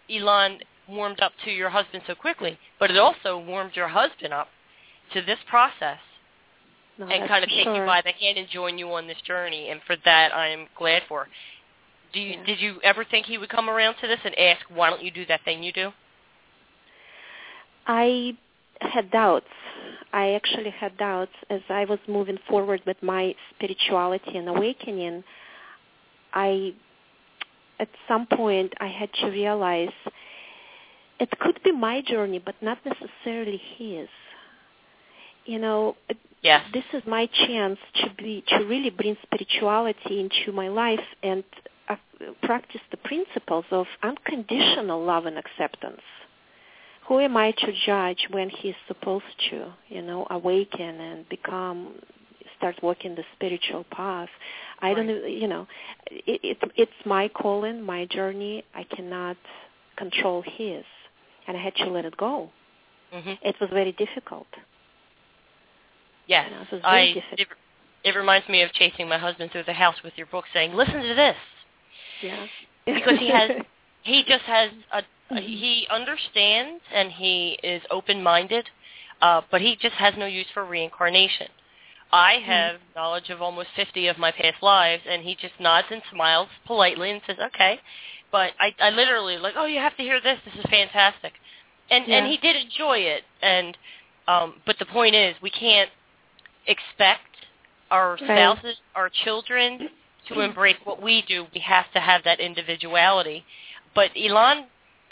Elon warmed up to your husband so quickly, but it also warmed your husband up to this process No, and kind of take sure. you by the hand and join you on this journey. And for that, I am glad for. Do you Yeah. did you ever think he would come around to this and ask, "Why don't you do that thing you do?" I had doubts. I actually had doubts as I was moving forward with my spirituality and awakening. I, at some point, I had to realize it could be my journey, but not necessarily his. You know, Yes. this is my chance to be to really bring spirituality into my life and uh, practice the principles of unconditional love and acceptance. Who am I to judge when he's supposed to, you know, awaken and become, start walking the spiritual path? I don't, you know, it, it, it's my calling, my journey. I cannot control his, and I had to let it go. Mm-hmm. It was very difficult. Yes, You know, it was very I. difficult. It, it reminds me of chasing my husband through the house with your book, saying, "Listen to this," Yeah. because he has, he just has a, mm-hmm. he understands and he is open-minded, uh, but he just has no use for reincarnation. I Mm-hmm. have knowledge of almost 50 of my past lives, and he just nods and smiles politely and says, "Okay." But I, I literally like, "Oh, you have to hear this. This is fantastic," and and he did enjoy it. And um, but the point is, we can't expect our Right. spouses, our children, to embrace what we do. We have to have that individuality. But Elon,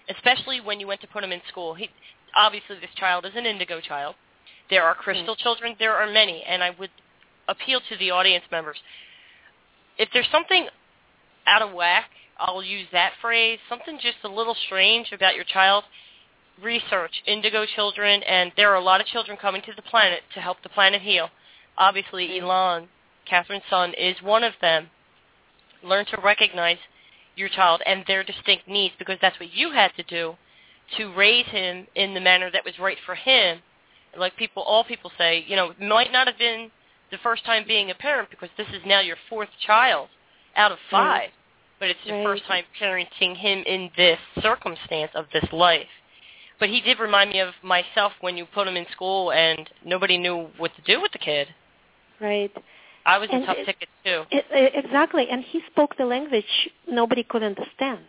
especially when you went to put him in school, he obviously this child is an indigo child. There are crystal hmm. children. There are many, and I would appeal to the audience members. If there's something out of whack, I'll use that phrase. Something just a little strange about your child. Research indigo children, and there are a lot of children coming to the planet to help the planet heal. Obviously, hmm. Elon, Katherine's son, is one of them. Learn to recognize your child and their distinct needs because that's what you had to do to raise him in the manner that was right for him. Like people, all people say, you know, it might not have been the first time being a parent because this is now your fourth child out of mm-hmm. five, Right. but it's your Right. first time parenting him in this circumstance of this life. But he did remind me of myself when you put him in school and nobody knew what to do with the kid. right. I was a tough it- ticket too. It, it- exactly, and he spoke the language nobody could understand.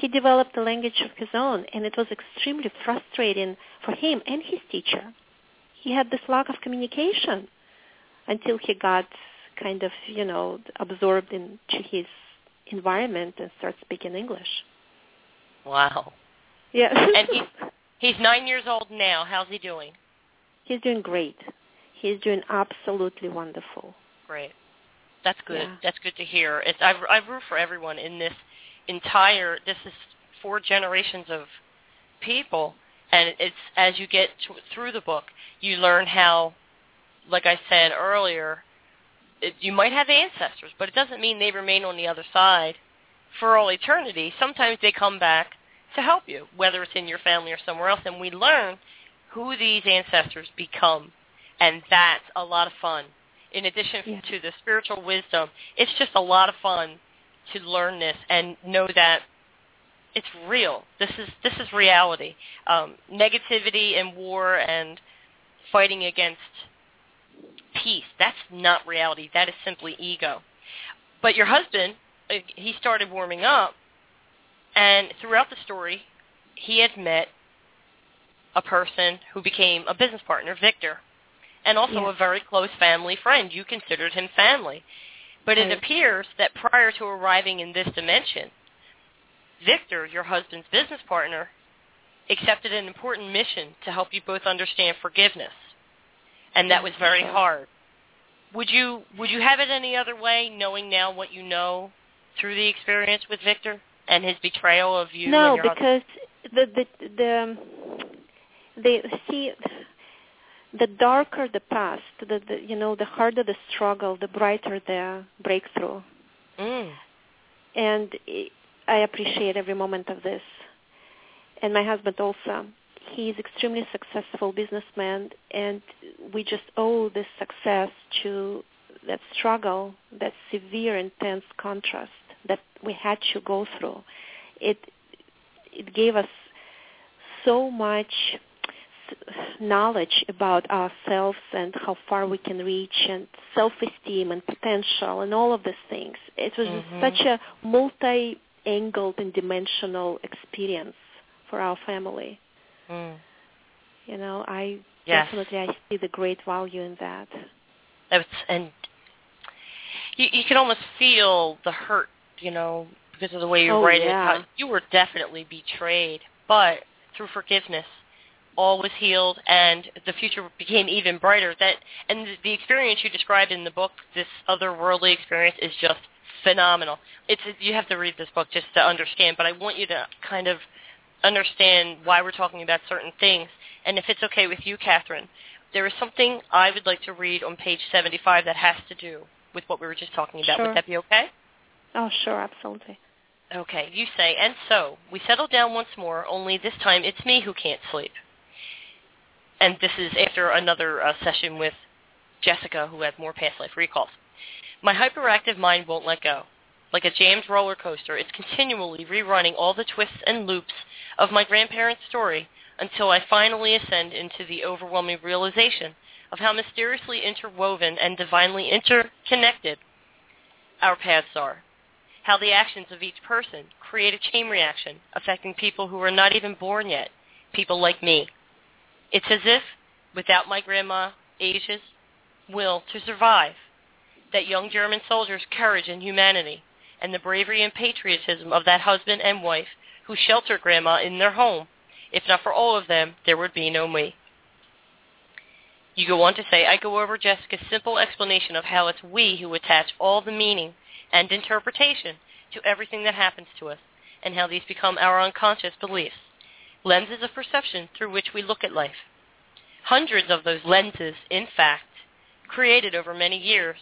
He developed a language of his own, and it was extremely frustrating for him and his teacher. He had this lack of communication until he got kind of, you know, absorbed into his environment and started speaking English. Wow. Yeah. And he's he's nine years old now. How's he doing? he's doing great. He's doing absolutely wonderful. Great. That's good. Yeah. That's good to hear. It's I, I root for everyone in this entire. This is four generations of people, and it's as you get t- through the book, you learn how, like I said earlier, it, you might have ancestors, but it doesn't mean they remain on the other side for all eternity. Sometimes they come back to help you, whether it's in your family or somewhere else, and we learn who these ancestors become, and that's a lot of fun. In addition Yeah. to the spiritual wisdom, it's just a lot of fun to learn this and know that it's real. This is this is reality. Um, negativity and war and fighting against peace. That's not reality. That is simply ego. But your husband, uh, he started warming up, and throughout the story, he had met a person who became a business partner, Victor, and also Yeah. a very close family friend. You considered him family. But it appears that prior to arriving in this dimension, Victor, your husband's business partner, accepted an important mission to help you both understand forgiveness. And that was very mm-hmm. hard. Would you would you have it any other way, knowing now what you know through the experience with Victor and his betrayal of you no, and your husband? because the the the the see the darker the past, the, the you know the harder the struggle, the brighter the breakthrough. Mm. And i I appreciate every moment of this. And my husband also. He's extremely successful businessman, and we just owe this success to that struggle, that severe, intense contrast that we had to go through. It it gave us so much knowledge about ourselves and how far we can reach and self-esteem and potential and all of these things. It was Mhm. such a multi-angled and dimensional experience for our family. Mm. You know, I Yes. definitely I see the great value in that. That's and you you can almost feel the hurt, you know, because of the way you Oh, write yeah. it. You were definitely betrayed, but through forgiveness, all was healed, and the future became even brighter. That and the- experience you described in the book, this otherworldly experience, is just phenomenal. It's you have to read this book just to understand, but I want you to kind of understand why we're talking about certain things. And if it's okay with you, Katherine, there is something I would like to read on page 75 that has to do with what we were just talking about. Sure. Would that be okay? Oh, sure, absolutely. Okay, you say, and so we settle down once more, only this time it's me who can't sleep. And this is after another uh, session with Jessica, who had more past life recalls. My hyperactive mind won't let go. Like a jammed roller coaster, it's continually rerunning all the twists and loops of my grandparents' story until I finally ascend into the overwhelming realization of how mysteriously interwoven and divinely interconnected our paths are. How the actions of each person create a chain reaction affecting people who are not even born yet, people like me. It's as if, without my grandma Asia's will to survive, that young German soldiers' courage and humanity, and the bravery and patriotism of that husband and wife who sheltered Grandma in their home. If not for all of them, there would be no me. You go on to say, I go over Jessica's simple explanation of how it's we who attach all the meaning and interpretation to everything that happens to us, and how these become our unconscious beliefs, lenses of perception through which we look at life. Hundreds of those lenses, in fact, created over many years,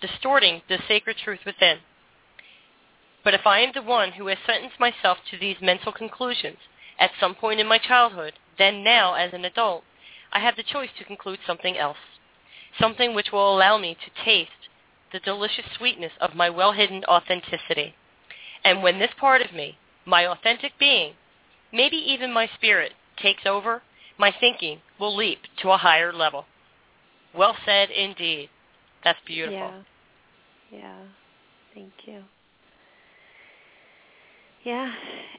distorting the sacred truth within. But if I am the one who has sentenced myself to these mental conclusions at some point in my childhood, then now as an adult, I have the choice to conclude something else, something which will allow me to taste the delicious sweetness of my well-hidden authenticity. And when this part of me, my authentic being, maybe even my spirit, takes over, my thinking will leap to a higher level. Well said indeed. That's beautiful. Yeah. Yeah. Thank you. Yeah,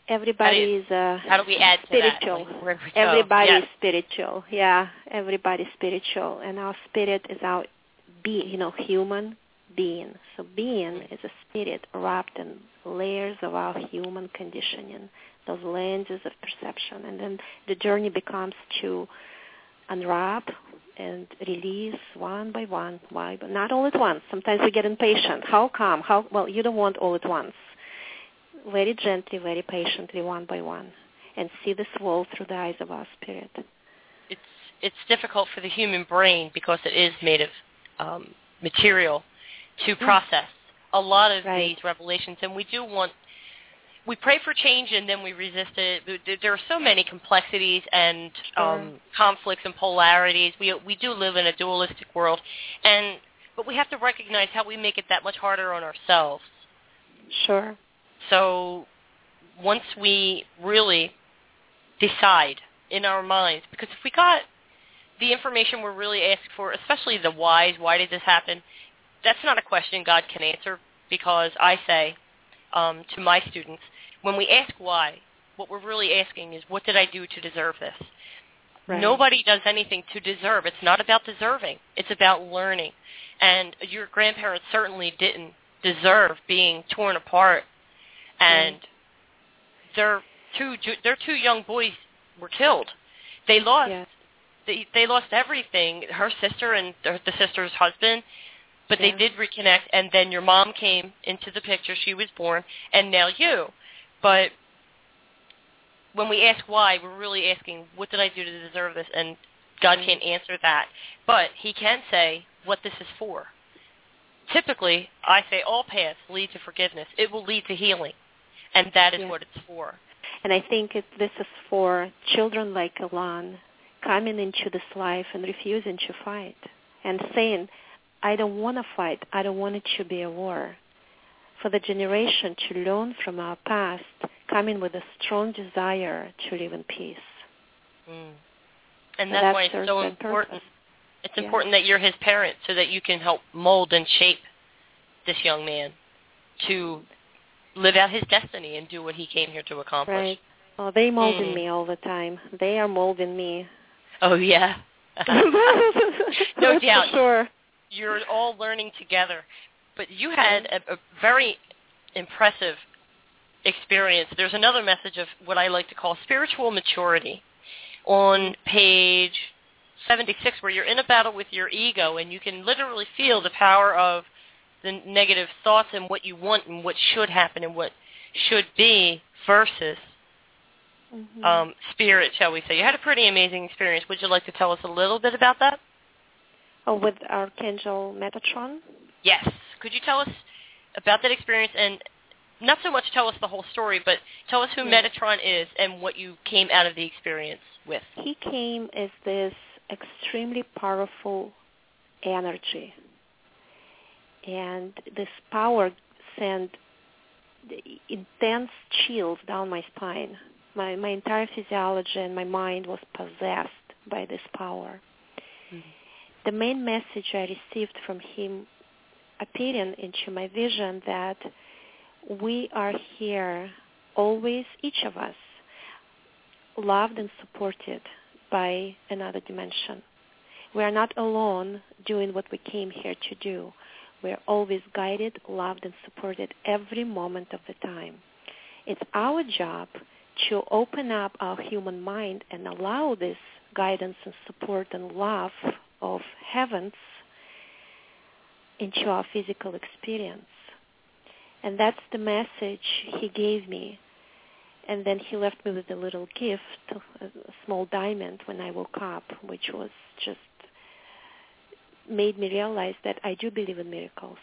everybody you- is uh, How do we add spiritual. Like, we. Everybody Yes. is spiritual. Yeah, everybody is spiritual, and our spirit is our be, you know, human being. So being is a spirit wrapped in layers of our human conditioning, those lenses of perception, and then the journey becomes to unwrap and release one by one, why, but not all at once. Sometimes we get impatient. How come? How well? You don't want all at once. Very gently, very patiently, one by one, and see this world through the eyes of our spirit. it's it's difficult for the human brain because it is made of um, material to process a lot of Right. these revelations, and we do want. We pray for change and then we resist it. There- are so many complexities and um, conflicts and polarities. We we do live in a dualistic world, and but we have to recognize how we make it that much harder on ourselves. Sure. So once we really decide in our minds, because if we got the information we're really asking for, especially the whys, why did this happen, that's not a question God can answer because I say um, to my students, when we ask why, what we're really asking is, what did I do to deserve this? Right. Nobody does anything to deserve. It's not about deserving. It's about learning. And your grandparents certainly didn't deserve being torn apart. And their two ju- their two young boys were killed. They lost Yes. they they lost everything. Her sister and the, the sister's husband, but they did reconnect. And then your mom came into the picture. She was born, and now you. But when we ask why, we're really asking, what did I do to deserve this? And God Right. can't answer that. But he can say what this is for. Typically, I say all paths lead to forgiveness. It will lead to healing. And that is Yeah. what it's for. And I think it, this is for children like Alan coming into this life and refusing to fight and saying, I don't want to fight. I don't want it to be a war. For the generation to learn from our past, coming with a strong desire to live in peace. Mm. And So that's why it's so important. purpose. It's Yeah. important that you're his parent so that you can help mold and shape this young man to live out his destiny and do what he came here to accomplish. Right. Oh, they molding Mm. me all the time. They are molding me. Oh yeah. no doubt. For sure. You're all learning together. But you had a, a very impressive experience. There's another message of what I like to call spiritual maturity on page 76 where you're in a battle with your ego and you can literally feel the power of the negative thoughts and what you want and what should happen and what should be versus Mhm. um, spirit, shall we say. You had a pretty amazing experience. Would you like to tell us a little bit about that? Oh, with Archangel Metatron. Yes. Could you tell us about that experience and not so much tell us the whole story, but tell us who Yeah. Metatron is and what you came out of the experience with. He came as this extremely powerful energy, and this power sent intense chills down my spine. My my entire physiology and my mind was possessed by this power. The main message I received from him appearing into my vision that we are here always, each of us, loved and supported by another dimension. We are not alone doing what we came here to do. We are always guided, loved, and supported every moment of the time. It's our job to open up our human mind and allow this guidance and support and love of heavens into our physical experience. And that's the message he gave me. And then he left me with a little gift, a small diamond when I woke up, which was just made me realize that I do believe in miracles.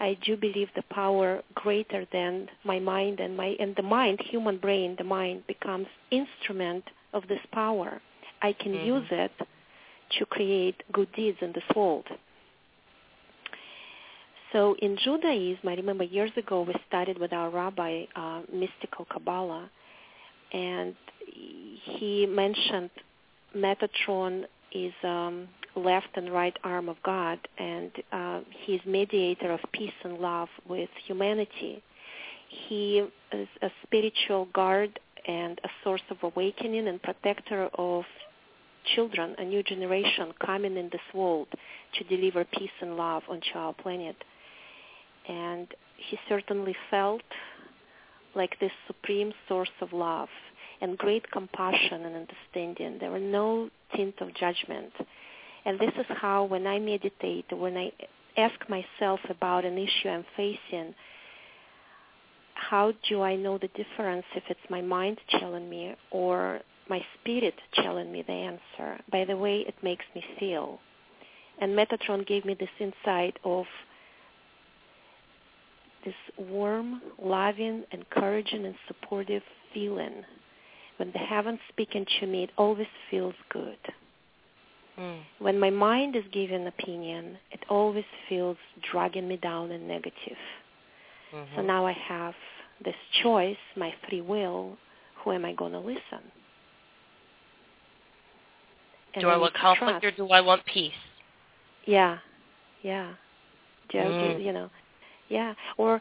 I do believe the power greater than my mind and my and the mind, human brain, the mind becomes instrument of this power. I can Mhm. use it to create good deeds in this world. So in Judaism, I remember years ago we studied with our rabbi uh, mystical Kabbalah, and he mentioned Metatron is um, left and right arm of God, and uh, he's mediator of peace and love with humanity. He is a spiritual guard and a source of awakening and protector of children, a new generation coming in this world to deliver peace and love onto our planet. And he certainly felt like this supreme source of love and great compassion and understanding. There were no tint of judgment. And this is how when I meditate, when I ask myself about an issue I'm facing, how do I know the difference if it's my mind telling me or my spirit telling me the answer by the way it makes me feel? And Metatron gave me this insight of this warm, loving, encouraging, and supportive feeling. When the heavens speaking to me, it always feels good. Mm. When my mind is giving opinion, it always feels dragging me down and negative. Mhm. So now I have this choice, my free will. Who am I going to listen? And do I want conflict trust. or do I want peace? Yeah, yeah. Do, Mm. you know, yeah. Or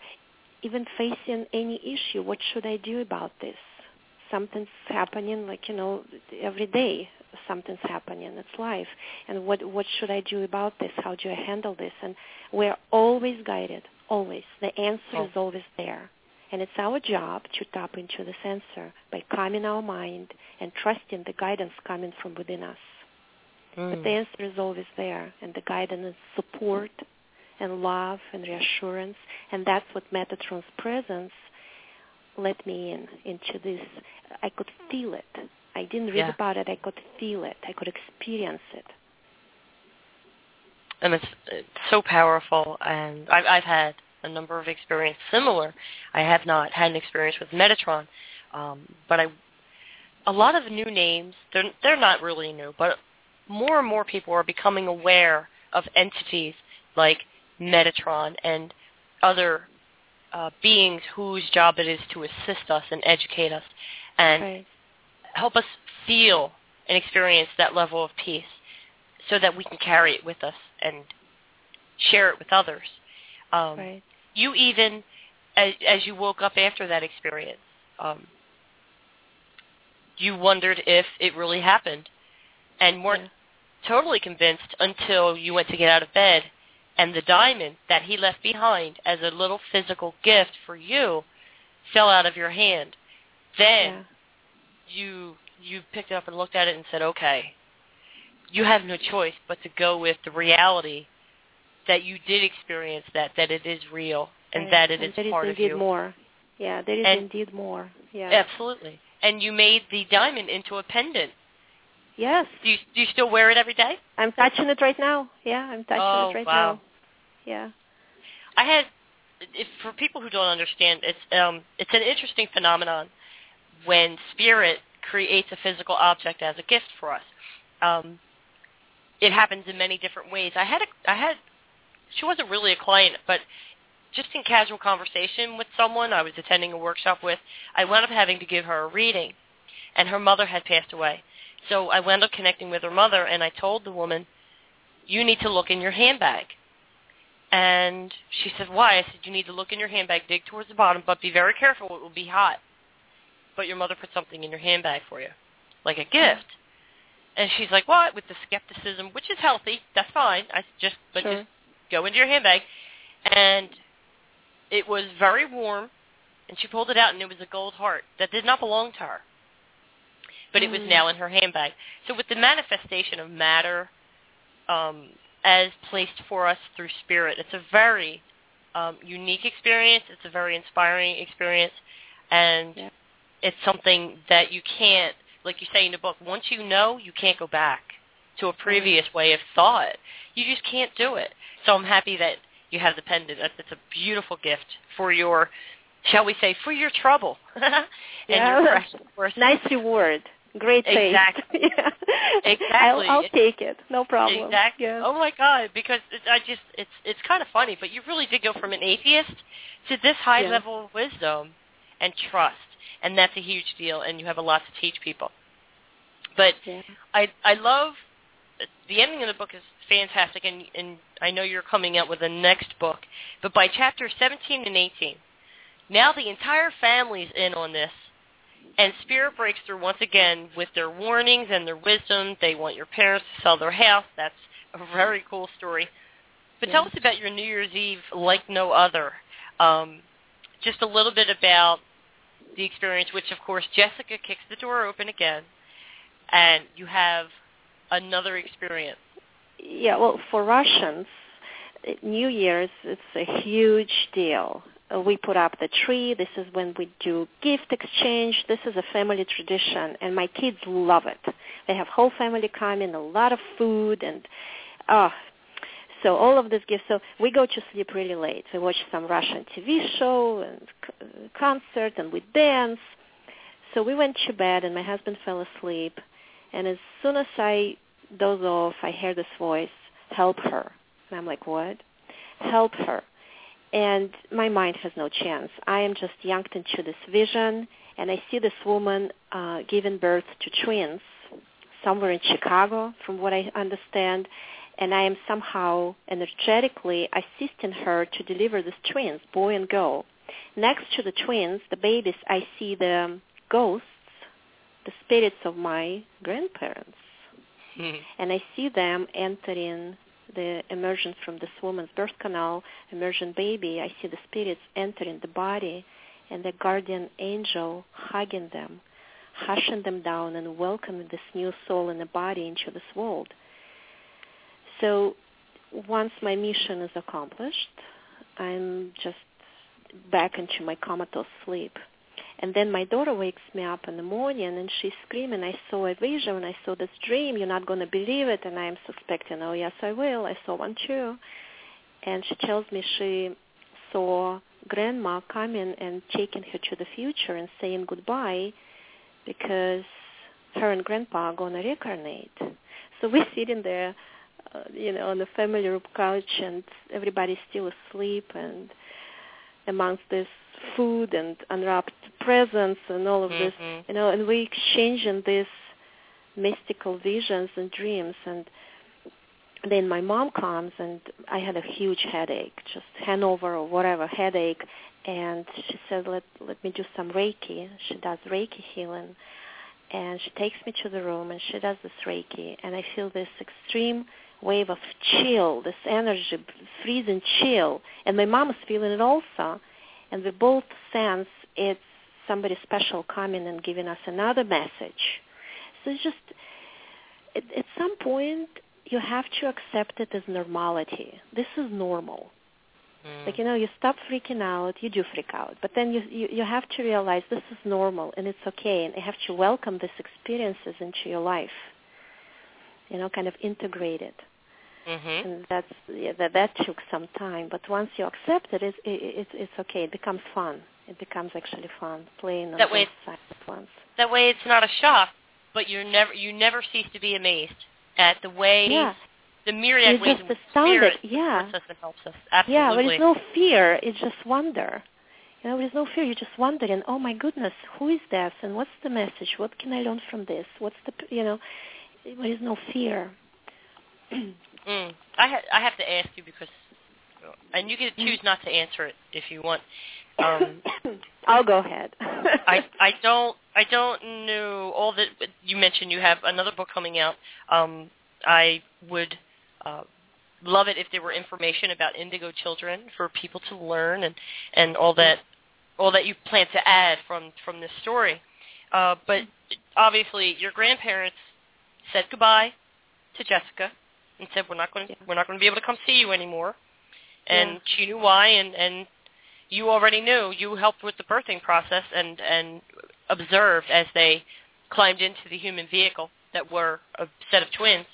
even facing any issue, what should I do about this? Something's happening, like you know, every day something's happening. It's life, and what what should I do about this? How do I handle this? And we're always guided, always. The answer Oh. is always there, and it's our job to tap into the answer by calming our mind and trusting the guidance coming from within us. But Mm. the answer is always there, and the guidance support and love and reassurance, and that's what Metatron's presence let me in into this. I could feel it. I didn't read Yeah. about it. I could feel it. I could experience it. and it's, it's so powerful. And I've, I've had a number of experiences similar. I have not had an experience with Metatron, um, but I a lot of new names. They're they're not really new, but more and more people are becoming aware of entities like Metatron and other uh, beings whose job it is to assist us and educate us and Right. help us feel and experience that level of peace so that we can carry it with us and share it with others. Um, right. You even, as, as you woke up after that experience, um, you wondered if it really happened and weren't Yeah. Totally convinced until you went to get out of bed and the diamond that he left behind as a little physical gift for you fell out of your hand. Then Yeah. you you picked it up and looked at it and said, okay, you have no choice but to go with the reality that you did experience that, that it is real, and that it and is there part is of indeed you. more. Yeah, there is And- indeed more. Yeah. Absolutely. And you made the diamond into a pendant. Yes. Do you, do you still wear it every day? I'm touching it right now. Yeah, I'm touching Oh, it right wow. now. Yeah. I had, if, for people who don't understand, it's um, it's an interesting phenomenon when spirit creates a physical object as a gift for us. Um, it happens in many different ways. I had a, I had, she wasn't really a client, but just in casual conversation with someone I was attending a workshop with, I wound up having to give her a reading, and her mother had passed away. So I wound up connecting with her mother, and I told the woman, "You need to look in your handbag." And she said, why? I said, you need to look in your handbag, dig towards the bottom, but be very careful. It will be hot. But your mother put something in your handbag for you, like a gift. And she's like, what? With the skepticism, which is healthy. That's fine. I just, but Sure. just go into your handbag. And it was very warm, and she pulled it out, and it was a gold heart that did not belong to her. But it was Mm. now in her handbag. So with the manifestation of matter, um, as placed for us through spirit. It's a very um, unique experience. It's a very inspiring experience, and Yep. it's something that you can't, like you say in the book, once you know, you can't go back to a previous way of thought. You just can't do it. So I'm happy that you have the pendant. It's it's a beautiful gift for your, shall we say, for your trouble and Yeah. your. Nice reward. Great taste. Exactly. yeah. Exactly. I'll, I'll take it. No problem. Exactly. Yeah. Oh my God! Because it, I just it's it's kind of funny, but you really did go from an atheist to this high Yeah. level of wisdom and trust, and that's a huge deal. And you have a lot to teach people. But Yeah. I I love the ending of the book is fantastic, and and I know you're coming out with a next book, but by chapter 17 and 18, now the entire family's in on this, and Spirit breaks through once again with their warnings and their wisdom. They want your parents to sell their house. That's a very cool story. But tell us about your New Year's Eve like no other. Um, just a little bit about the experience, which of course Jessica kicks the door open again, and you have another experience. Yeah, well, for Russians, New Year's it's a huge deal. Uh, We put up the tree. This is when we do gift exchange. This is a family tradition, and my kids love it. They have whole family coming, a lot of food, and uh so all of this gifts. So we go to sleep really late. We watch some Russian TV show and uh, concert, and we dance. So we went to bed, and my husband fell asleep. And as soon as I doze off, I hear this voice, help her. And I'm like, what? Help her. And my mind has no chance. I am just yanked into this vision, and I see this woman uh, giving birth to twins somewhere in Chicago, from what I understand. And I am somehow energetically assisting her to deliver these twins, boy and girl. Next to the twins, the babies, I see the ghosts, the spirits of my grandparents and I see them entering the emergence from this woman's birth canal, emergent baby. I see the spirits entering the body, and the guardian angel hugging them, hushing them down, and welcoming this new soul in the body into this world. So once my mission is accomplished, I'm just back into my comatose sleep. And then my daughter wakes me up in the morning and she's screaming, I saw a vision, I saw this dream, you're not going to believe it. And I'm suspecting, oh yes, I will, I saw one too. And she tells me she saw grandma coming and taking her to the future and saying goodbye because her and grandpa are going to reincarnate. So we're sitting there, uh, you know, on the family room couch and everybody's still asleep and amongst this food and unwrapped presents and all of this, Mhm. you know, and we exchanging these mystical visions and dreams. And then my mom comes and I had a huge headache, just hangover or whatever headache, and she said, "Let let me do some Reiki." She does Reiki healing, and she takes me to the room and she does this Reiki, and I feel this extreme wave of chill, this energy, freezing chill, and my mom is feeling it also, and we both sense it's somebody special coming and giving us another message. So it's just at, at some point you have to accept it as normality. This is normal. Mm. Like you know, you stop freaking out. You do freak out, but then you, you you have to realize this is normal and it's okay, and you have to welcome these experiences into your life. You know, kind of integrate it, Mhm. and that's yeah, that that took some time. But once you accept it, it's it, it's it's okay. It becomes fun. It becomes actually fun playing on That way both sides at once. That way, it's not a shock, but you never you never cease to be amazed at the ways, Yeah, the myriad you're ways just astounded. Yeah, us and helps us. Yeah, Absolutely. there is no fear. It's just wonder. You know, there's no fear. You're just wondering, oh my goodness, who is this, and what's the message? What can I learn from this? What's the, you know, there is no fear. Mm. I ha- I have to ask you because, and you can choose not to answer it if you want. Um, I'll go ahead. I I don't I don't know all that you mentioned. You have another book coming out. Um, I would uh, love it if there were information about indigo children for people to learn and and all that all that you plan to add from from this story. Uh, but obviously, your grandparents said goodbye to Jessica and said we're not going to Yeah. we're not going to be able to come see you anymore. And Yeah. she knew why, and and you already knew. You helped with the birthing process and and observed as they climbed into the human vehicle that were a set of twins.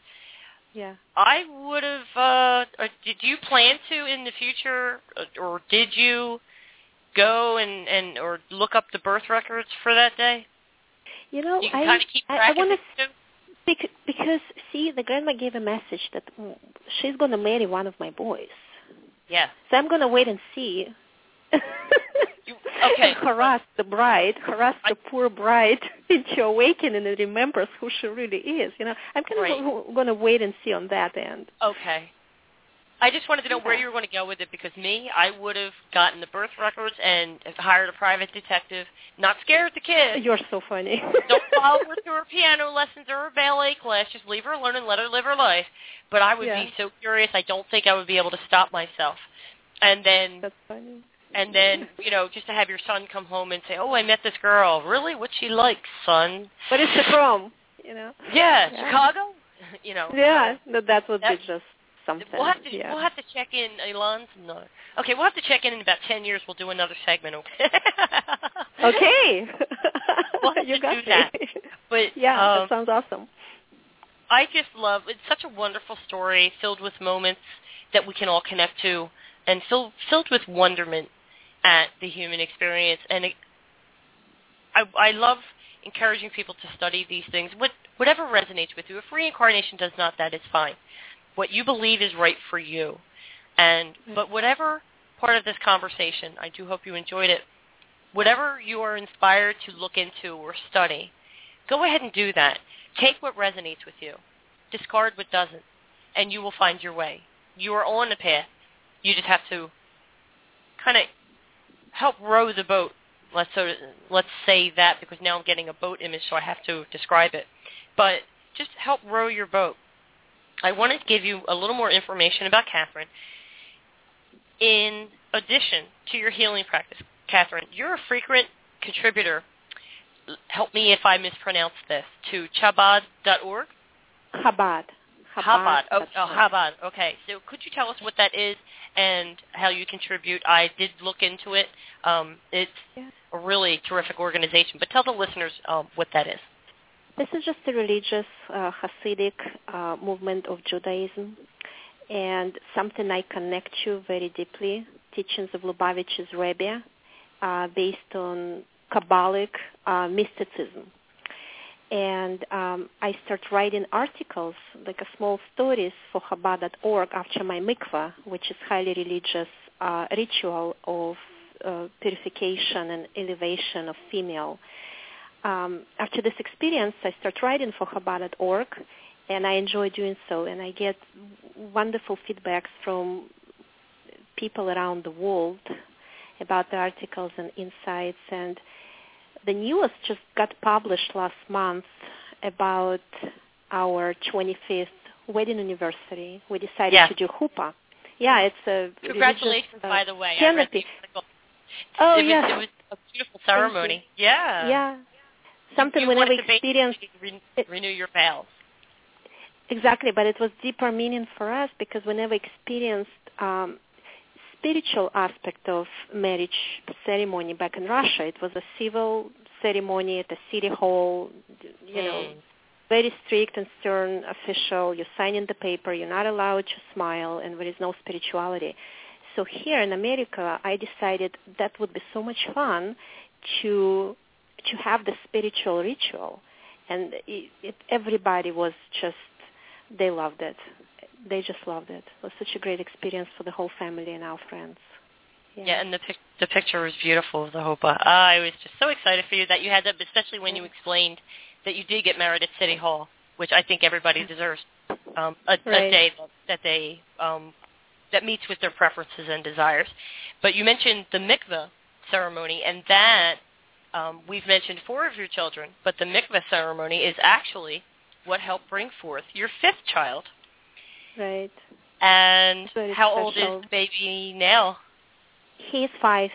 yeah. I would have. Uh, or did you plan to in the future, uh, or did you go and and or look up the birth records for that day? You know, You I kind of keep track I of want to because see, the grandma gave a message that she's going to marry one of my boys. Yeah. So I'm going to wait and see. You, okay. and harass the bride, harass I- the poor bride into awakening and remembers who she really is. You know, I'm kind Right. of going to wait and see on that end. Okay. I just wanted to know where you were going to go with it because me, I would have gotten the birth records and hired a private detective. Not scared the kid. You're so funny. Don't follow her to her piano lessons or her ballet class. Just leave her alone and let her live her life. But I would Yeah. be so curious. I don't think I would be able to stop myself. And then, That's funny. and then, you know, just to have your son come home and say, "Oh, I met this girl. Really? What she like, son? But it's the prom, you know. Yeah, Yeah. Chicago. You know. Yeah, that that would That- be just something. We'll have to yeah. we'll have to check in, Elon. No. Okay, we'll have to check in in about ten years. We'll do another segment. Okay. okay. We'll have you to got do me. that. But Yeah, um, that sounds awesome. I just love it's such a wonderful story filled with moments that we can all connect to and filled filled with wonderment at the human experience and it, I I love encouraging people to study these things what whatever resonates with you if reincarnation does not that is fine what you believe is right for you and but whatever part of this conversation I do hope you enjoyed it whatever you are inspired to look into or study go ahead and do that Take what resonates with you. Discard what doesn't. And you will find your way. You are on the path. You just have to kind of help row the boat. Let's let's say that because now I'm getting a boat image, so I have to describe it. But just help row your boat. I want to give you a little more information about Katherine. In addition to your healing practice, Katherine, you're a frequent contributor help me if I mispronounce this, to chabad.org? Chabad. Chabad. Oh, oh. Chabad. Okay. So could you tell us what that is and how you contribute? I did look into it. Um, it's Yeah. a really terrific organization. But tell the listeners um, what that is. This is just a religious uh, Hasidic uh, movement of Judaism, and something I connect to very deeply. Teachings of Lubavitch's Rebbe, uh, based on Kabbalic uh, mysticism. And um, I start writing articles, like a small stories for Chabad.org after my mikvah, which is highly religious uh, ritual of uh, purification and elevation of female. Um, after this experience, I start writing for Chabad.org, and I enjoy doing so. And I get wonderful feedbacks from people around the world about the articles and insights. And the newest just got published last month about our 25th wedding anniversary. We decided Yeah. to do chuppah. Yeah, it's a Congratulations, uh, by the way. I read the canopy. Oh it was, yes, It was a beautiful ceremony. Yeah. yeah. Something you we never wanted to basically experienced. re- renew your vows. Exactly, but it was deeper meaning for us because we never experienced um, spiritual aspect of marriage ceremony back in Russia. It was a civil ceremony at the city hall, you know, Mm. very strict and stern official. You sign in the paper. You're not allowed to smile, and there is no spirituality. So here in America, I decided that would be so much fun to to have the spiritual ritual, and it, it, everybody was just they loved it. They just loved it. It was such a great experience for the whole family and our friends. Yeah, and the pic- the picture was beautiful of the chuppah. I was just so excited for you that you had that, especially when you explained that you did get married at City Hall, which I think everybody deserves. Um, a, a day that, that they um, that meets with their preferences and desires. But you mentioned the mikveh ceremony, and that um, we've mentioned four of your children, but the mikveh ceremony is actually what helped bring forth your fifth child. Right. And Very how old is the baby now? He's five.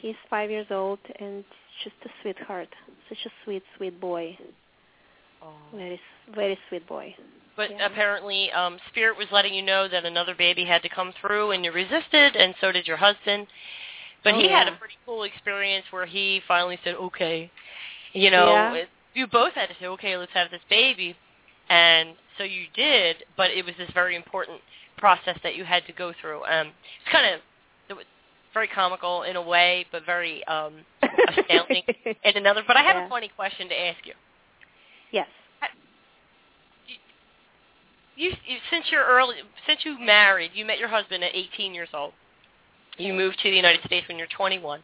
He's five years old and just a sweetheart. Such a sweet, sweet boy. Very, very sweet boy. But Yeah. apparently, um, Spirit was letting you know that another baby had to come through, and you resisted, and so did your husband. But Oh, he had a pretty cool experience where he finally said, "Okay," you know. Yeah. it- You both had to say, "Okay, let's have this baby," and so you did. But it was this very important process that you had to go through. Um, it's kind of it was very comical in a way, but very um, astounding in another. But I have Yeah. a funny question to ask you. yes. you, you since you're early since you married, you met your husband at 18 years old. You move to the United States when you're 21.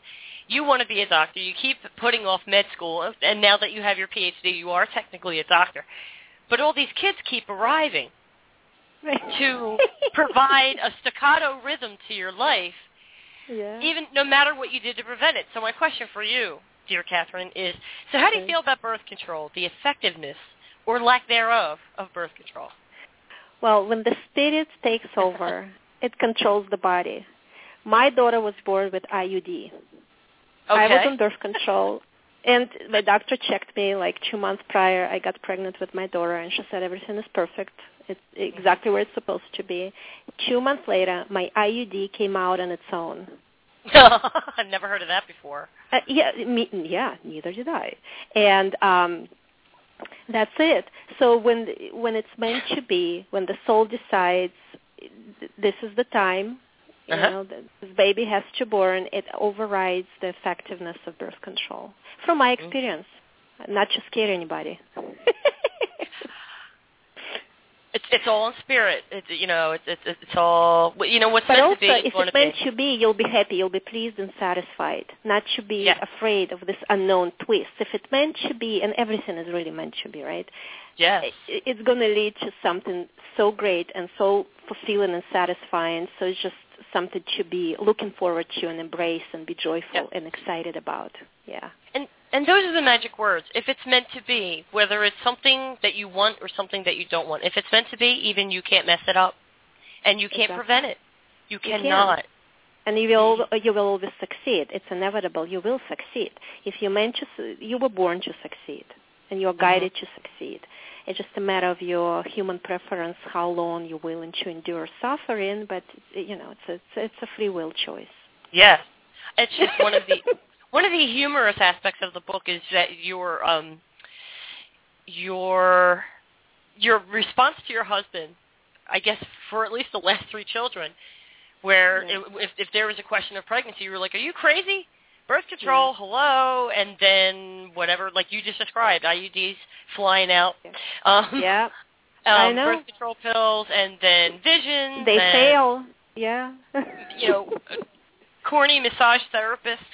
You want to be a doctor. You keep putting off med school, and now that you have your PhD, you are technically a doctor. But all these kids keep arriving to provide a staccato rhythm to your life, yeah. even no matter what you did to prevent it. So my question for you, dear Katherine, is: So how do you feel about birth control, the effectiveness or lack thereof of birth control? Well, when the spirit takes over, it controls the body. My daughter was born with IUD. I was on birth control, and my doctor checked me like two months prior. I got pregnant with my daughter, and she said everything is perfect. It's exactly where it's supposed to be. Two months later, my IUD came out on its own. I've never heard of that before. Uh, yeah, me, yeah, neither did I. And um, that's it. So when when it's meant to be, when the soul decides this is the time, you Uh-huh. know, th- this baby has to born, it overrides the effectiveness of birth control. From my Mm. experience, not to scare anybody. It's it's all in spirit. It's you know it's it's it's all you know what's But meant also, to be. is if going it's to be. meant to be, you'll be happy, you'll be pleased and satisfied, not to be Yeah. afraid of this unknown twist. If it's meant to be, and everything is really meant to be, right? Yes. it- it's going to lead to something so great and so fulfilling and satisfying. So it's just something to be looking forward to and embrace and be joyful Yep. and excited about. Yeah. And and those are the magic words. If it's meant to be, whether it's something that you want or something that you don't want, if it's meant to be, even you can't mess it up, and you can't Exactly. prevent it. You You cannot. And you will you will always succeed. It's inevitable. You will succeed. If you're meant to, you were born to succeed, and you're mm-hmm. guided to succeed. It's just a matter of your human preference, how long you're willing to endure suffering. But you know, it's a, it's a, it's a free will choice. Yes. It's just one of the one of the humorous aspects of the book is that your um your your response to your husband, I guess for at least the last three children, where Yeah. it, if if there was a question of pregnancy, you were like, "Are you crazy? Birth control, hello," and then whatever, like you just described, IUDs flying out. Yeah. Um, Yeah. um, I know. Birth control pills, and then vision. They and, fail. Yeah. you know, corny massage therapist.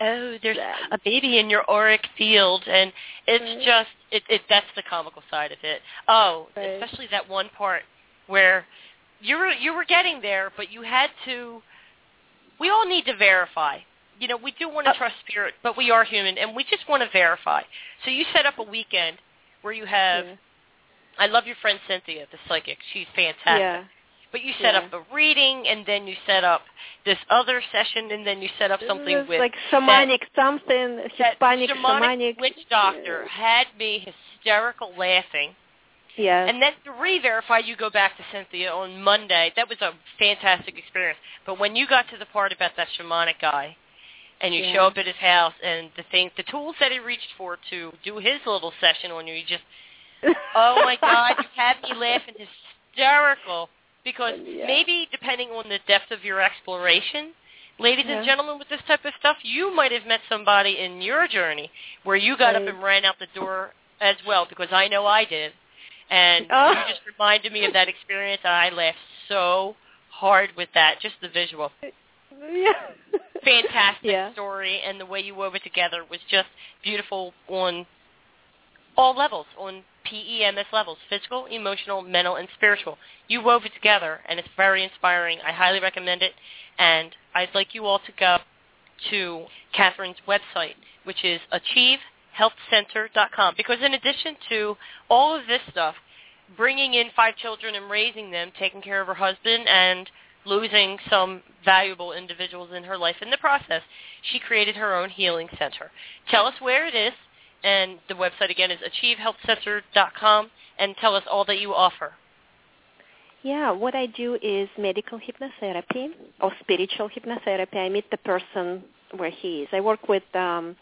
Oh, there's a baby in your auric field, and it's Right. just it, it. That's the comical side of it. Oh, Right. especially that one part where you were you were getting there, but you had to. We all need to verify. You know, we do want to Uh, trust spirit, but we are human, and we just want to verify. So you set up a weekend where you have. Yeah. I love your friend Cynthia, the psychic. She's fantastic. Yeah. But you set Yeah. up a reading, and then you set up this other session, and then you set up something with like shamanic something, that Hispanic shamanic shamanic witch doctor had me hysterical laughing. Yes. And then to re-verify, you go back to Cynthia on Monday. That was a fantastic experience. But when you got to the part about that shamanic guy, and you Yeah. show up at his house, and the things, the tools that he reached for to do his little session on you, you just, oh my God, you had me laughing hysterical. Because oh, Yeah. maybe depending on the depth of your exploration, ladies Yeah. and gentlemen, with this type of stuff, you might have met somebody in your journey where you got up and ran out the door as well, because I know I did. And Oh. you just reminded me of that experience, and I laughed so hard with that, just the visual. yeah. Fantastic Yeah. story, and the way you wove it together was just beautiful on all levels, on PEMS levels, physical, emotional, mental, and spiritual. You wove it together, and it's very inspiring. I highly recommend it, and I'd like you all to go to Katherine's website, which is achievehealthcenter.com, because in addition to all of this stuff, bringing in five children and raising them, taking care of her husband, and losing some valuable individuals in her life in the process, she created her own healing center. Tell us where it is, and the website again is achievehealthcenter.com, and tell us all that you offer. Yeah, what I do is medical hypnotherapy or spiritual hypnotherapy. I meet the person where he is. I work with um,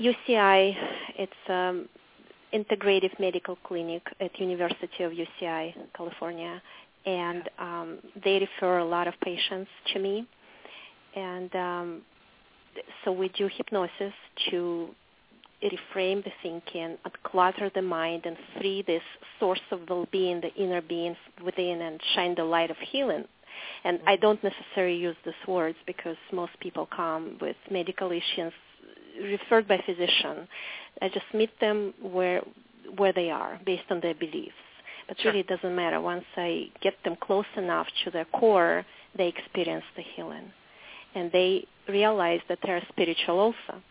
UCI. It's um, integrative medical clinic at University of UCI, California, and um, they refer a lot of patients to me. And um, so we do hypnosis to reframe the thinking, unclutter the mind, and free this source of well-being, the inner being within, and shine the light of healing. And I don't necessarily use these words because most people come with medical issues referred by physician. I just meet them where where they are based on their beliefs. But Sure. really, it doesn't matter. Once I get them close enough to their core, they experience the healing, and they realize that they are spiritual also.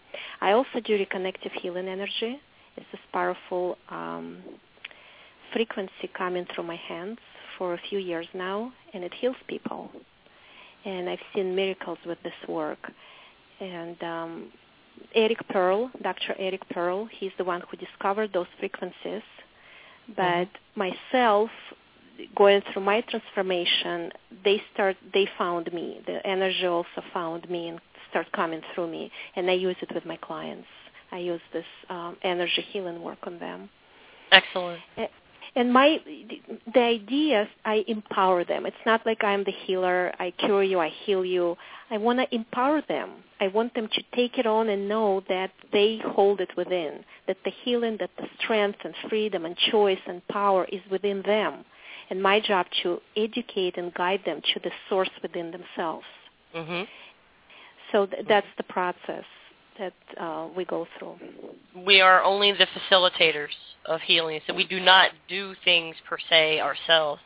I also do reconnective healing energy. It's this powerful um, frequency coming through my hands for a few years now, and it heals people. And I've seen miracles with this work. And um, Eric Pearl, Dr. Eric Pearl, he's the one who discovered those frequencies. But myself, going through my transformation, they start. They found me. The energy also found me and start coming through me, and I use it with my clients. I use this um, energy healing work on them. Excellent. And my the ideas, I empower them. It's not like I'm the healer. I cure you. I heal you. I want to empower them. I want them to take it on and know that they hold it within. That the healing, that the strength and freedom and choice and power is within them. And my job to educate and guide them to the source within themselves. Mhm. So th- that's the process that uh, we go through. We are only the facilitators of healing, so we do not do things per se ourselves.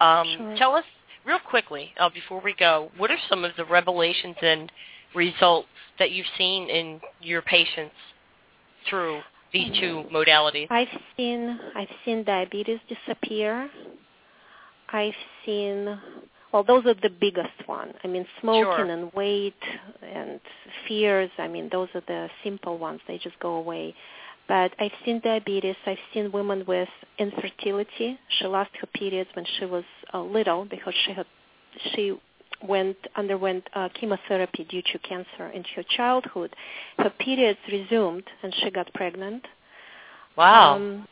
Um, Sure. Tell us real quickly uh, before we go, what are some of the revelations and results that you've seen in your patients through these two modalities? I've seen I've seen diabetes disappear. I've seen well, those are the biggest one. I mean, smoking Sure. and weight and fears. I mean, those are the simple ones. They just go away. But I've seen diabetes. I've seen women with infertility. She lost her periods when she was uh, little because she had she went underwent uh, chemotherapy due to cancer in her childhood. Her periods resumed and she got pregnant. Wow. Um,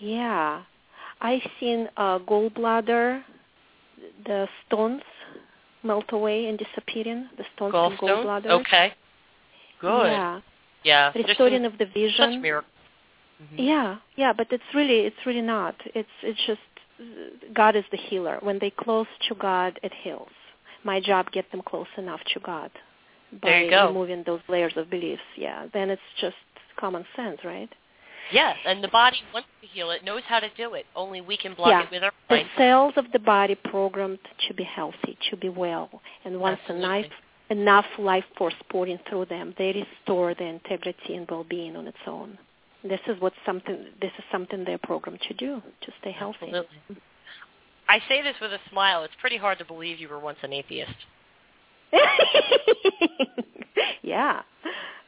yeah, I've seen uh, gallbladder, the stones melt away and disappearing. The stones from Gallstones? gallbladder. Okay. Good. Yeah, Yeah. Restoring of the such vision. miracles. Mhm. Yeah, yeah, but it's really it's really not. It's it's just God is the healer. When they close to God, it heals. My job get them close enough to God by There you go. removing those layers of beliefs. Yeah, then it's just common sense, right? Yes, and the body wants to heal it, knows how to do it. Only we can block Yeah. it with our mind. The cells of the body programmed to be healthy, to be well, and once Absolutely. enough enough life force pouring through them, they restore the integrity and well-being on its own. This is what something. This is something they're programmed to do to stay healthy. Absolutely. I say this with a smile. It's pretty hard to believe you were once an atheist. yeah,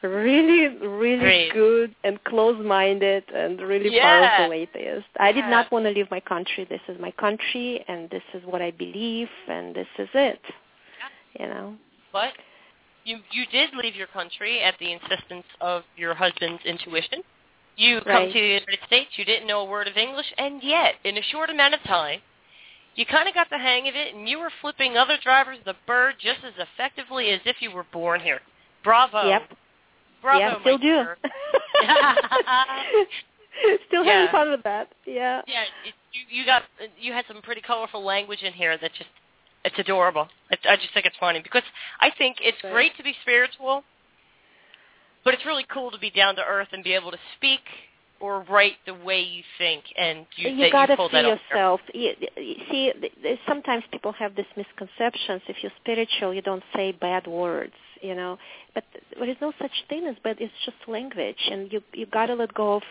really, really Great. good and close-minded and really Yeah. powerful atheist. I did Yeah. not want to leave my country. This is my country, and this is what I believe, and this is it. You know. But you you did leave your country at the insistence of your husband's intuition. You come Right. to the United States, you didn't know a word of English, and yet, in a short amount of time, you kind of got the hang of it, and you were flipping other drivers the bird just as effectively as if you were born here. Bravo. Yep. Bravo, yeah, still do. still Yeah. having fun with that. Yeah. Yeah, it, you, you got you had some pretty colorful language in here that just it's adorable. I, I just think it's funny because I think it's Right. great to be spiritual, but it's really cool to be down to earth and be able to speak or write the way you think and you, you that gotta you that yourself. You, you see, sometimes people have these misconceptions. If you're spiritual, you don't say bad words, you know. But there is no such thing as bad. It's just language, and you you gotta let go of.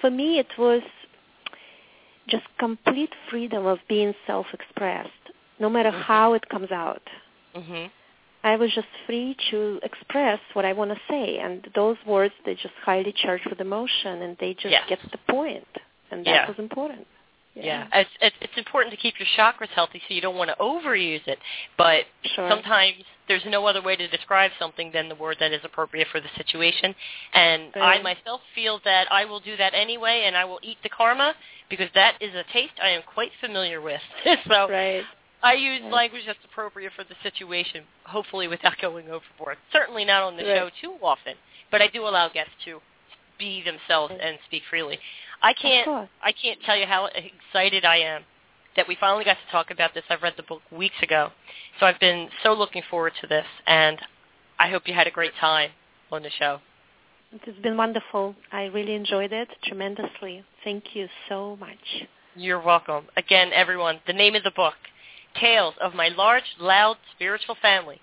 For me, it was just complete freedom of being self-expressed, no matter Mhm. how it comes out. Mhm. I was just free to express what I want to say, and those words they just highly charged with emotion, and they just Yes. get the point, and that Yeah. was important. Yeah, It's, it's it's important to keep your chakras healthy, so you don't want to overuse it. But Sure. sometimes there's no other way to describe something than the word that is appropriate for the situation. And I myself feel that I will do that anyway, and I will eat the karma because that is a taste I am quite familiar with. so Right. I use Right. language that's appropriate for the situation, hopefully without going overboard. Certainly not on the Right. show too often, but I do allow guests to be themselves and speak freely. I can't I can't tell you how excited I am that we finally got to talk about this. I've read the book weeks ago. So I've been so looking forward to this and I hope you had a great time on the show. It has been wonderful. I really enjoyed it tremendously. Thank you so much. You're welcome. Again, everyone, the name of the book, Tales of My Large, Loud Spiritual Family,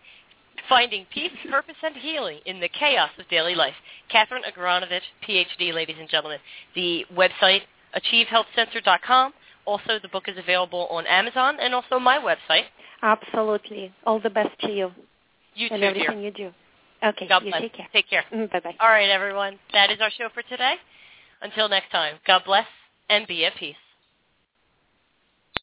Finding Peace, Purpose, and Healing in the Chaos of Daily Life. Katherine Agranovich, PhD, ladies and gentlemen. The website, achievehealthcenter.com. Also, the book is available on Amazon and also my website. Absolutely. All the best to you You and too, everything dear. you do. Okay. God you bless. take care. Take care. Mm, bye bye. All right, everyone. That is our show for today. Until next time, God bless and be at peace.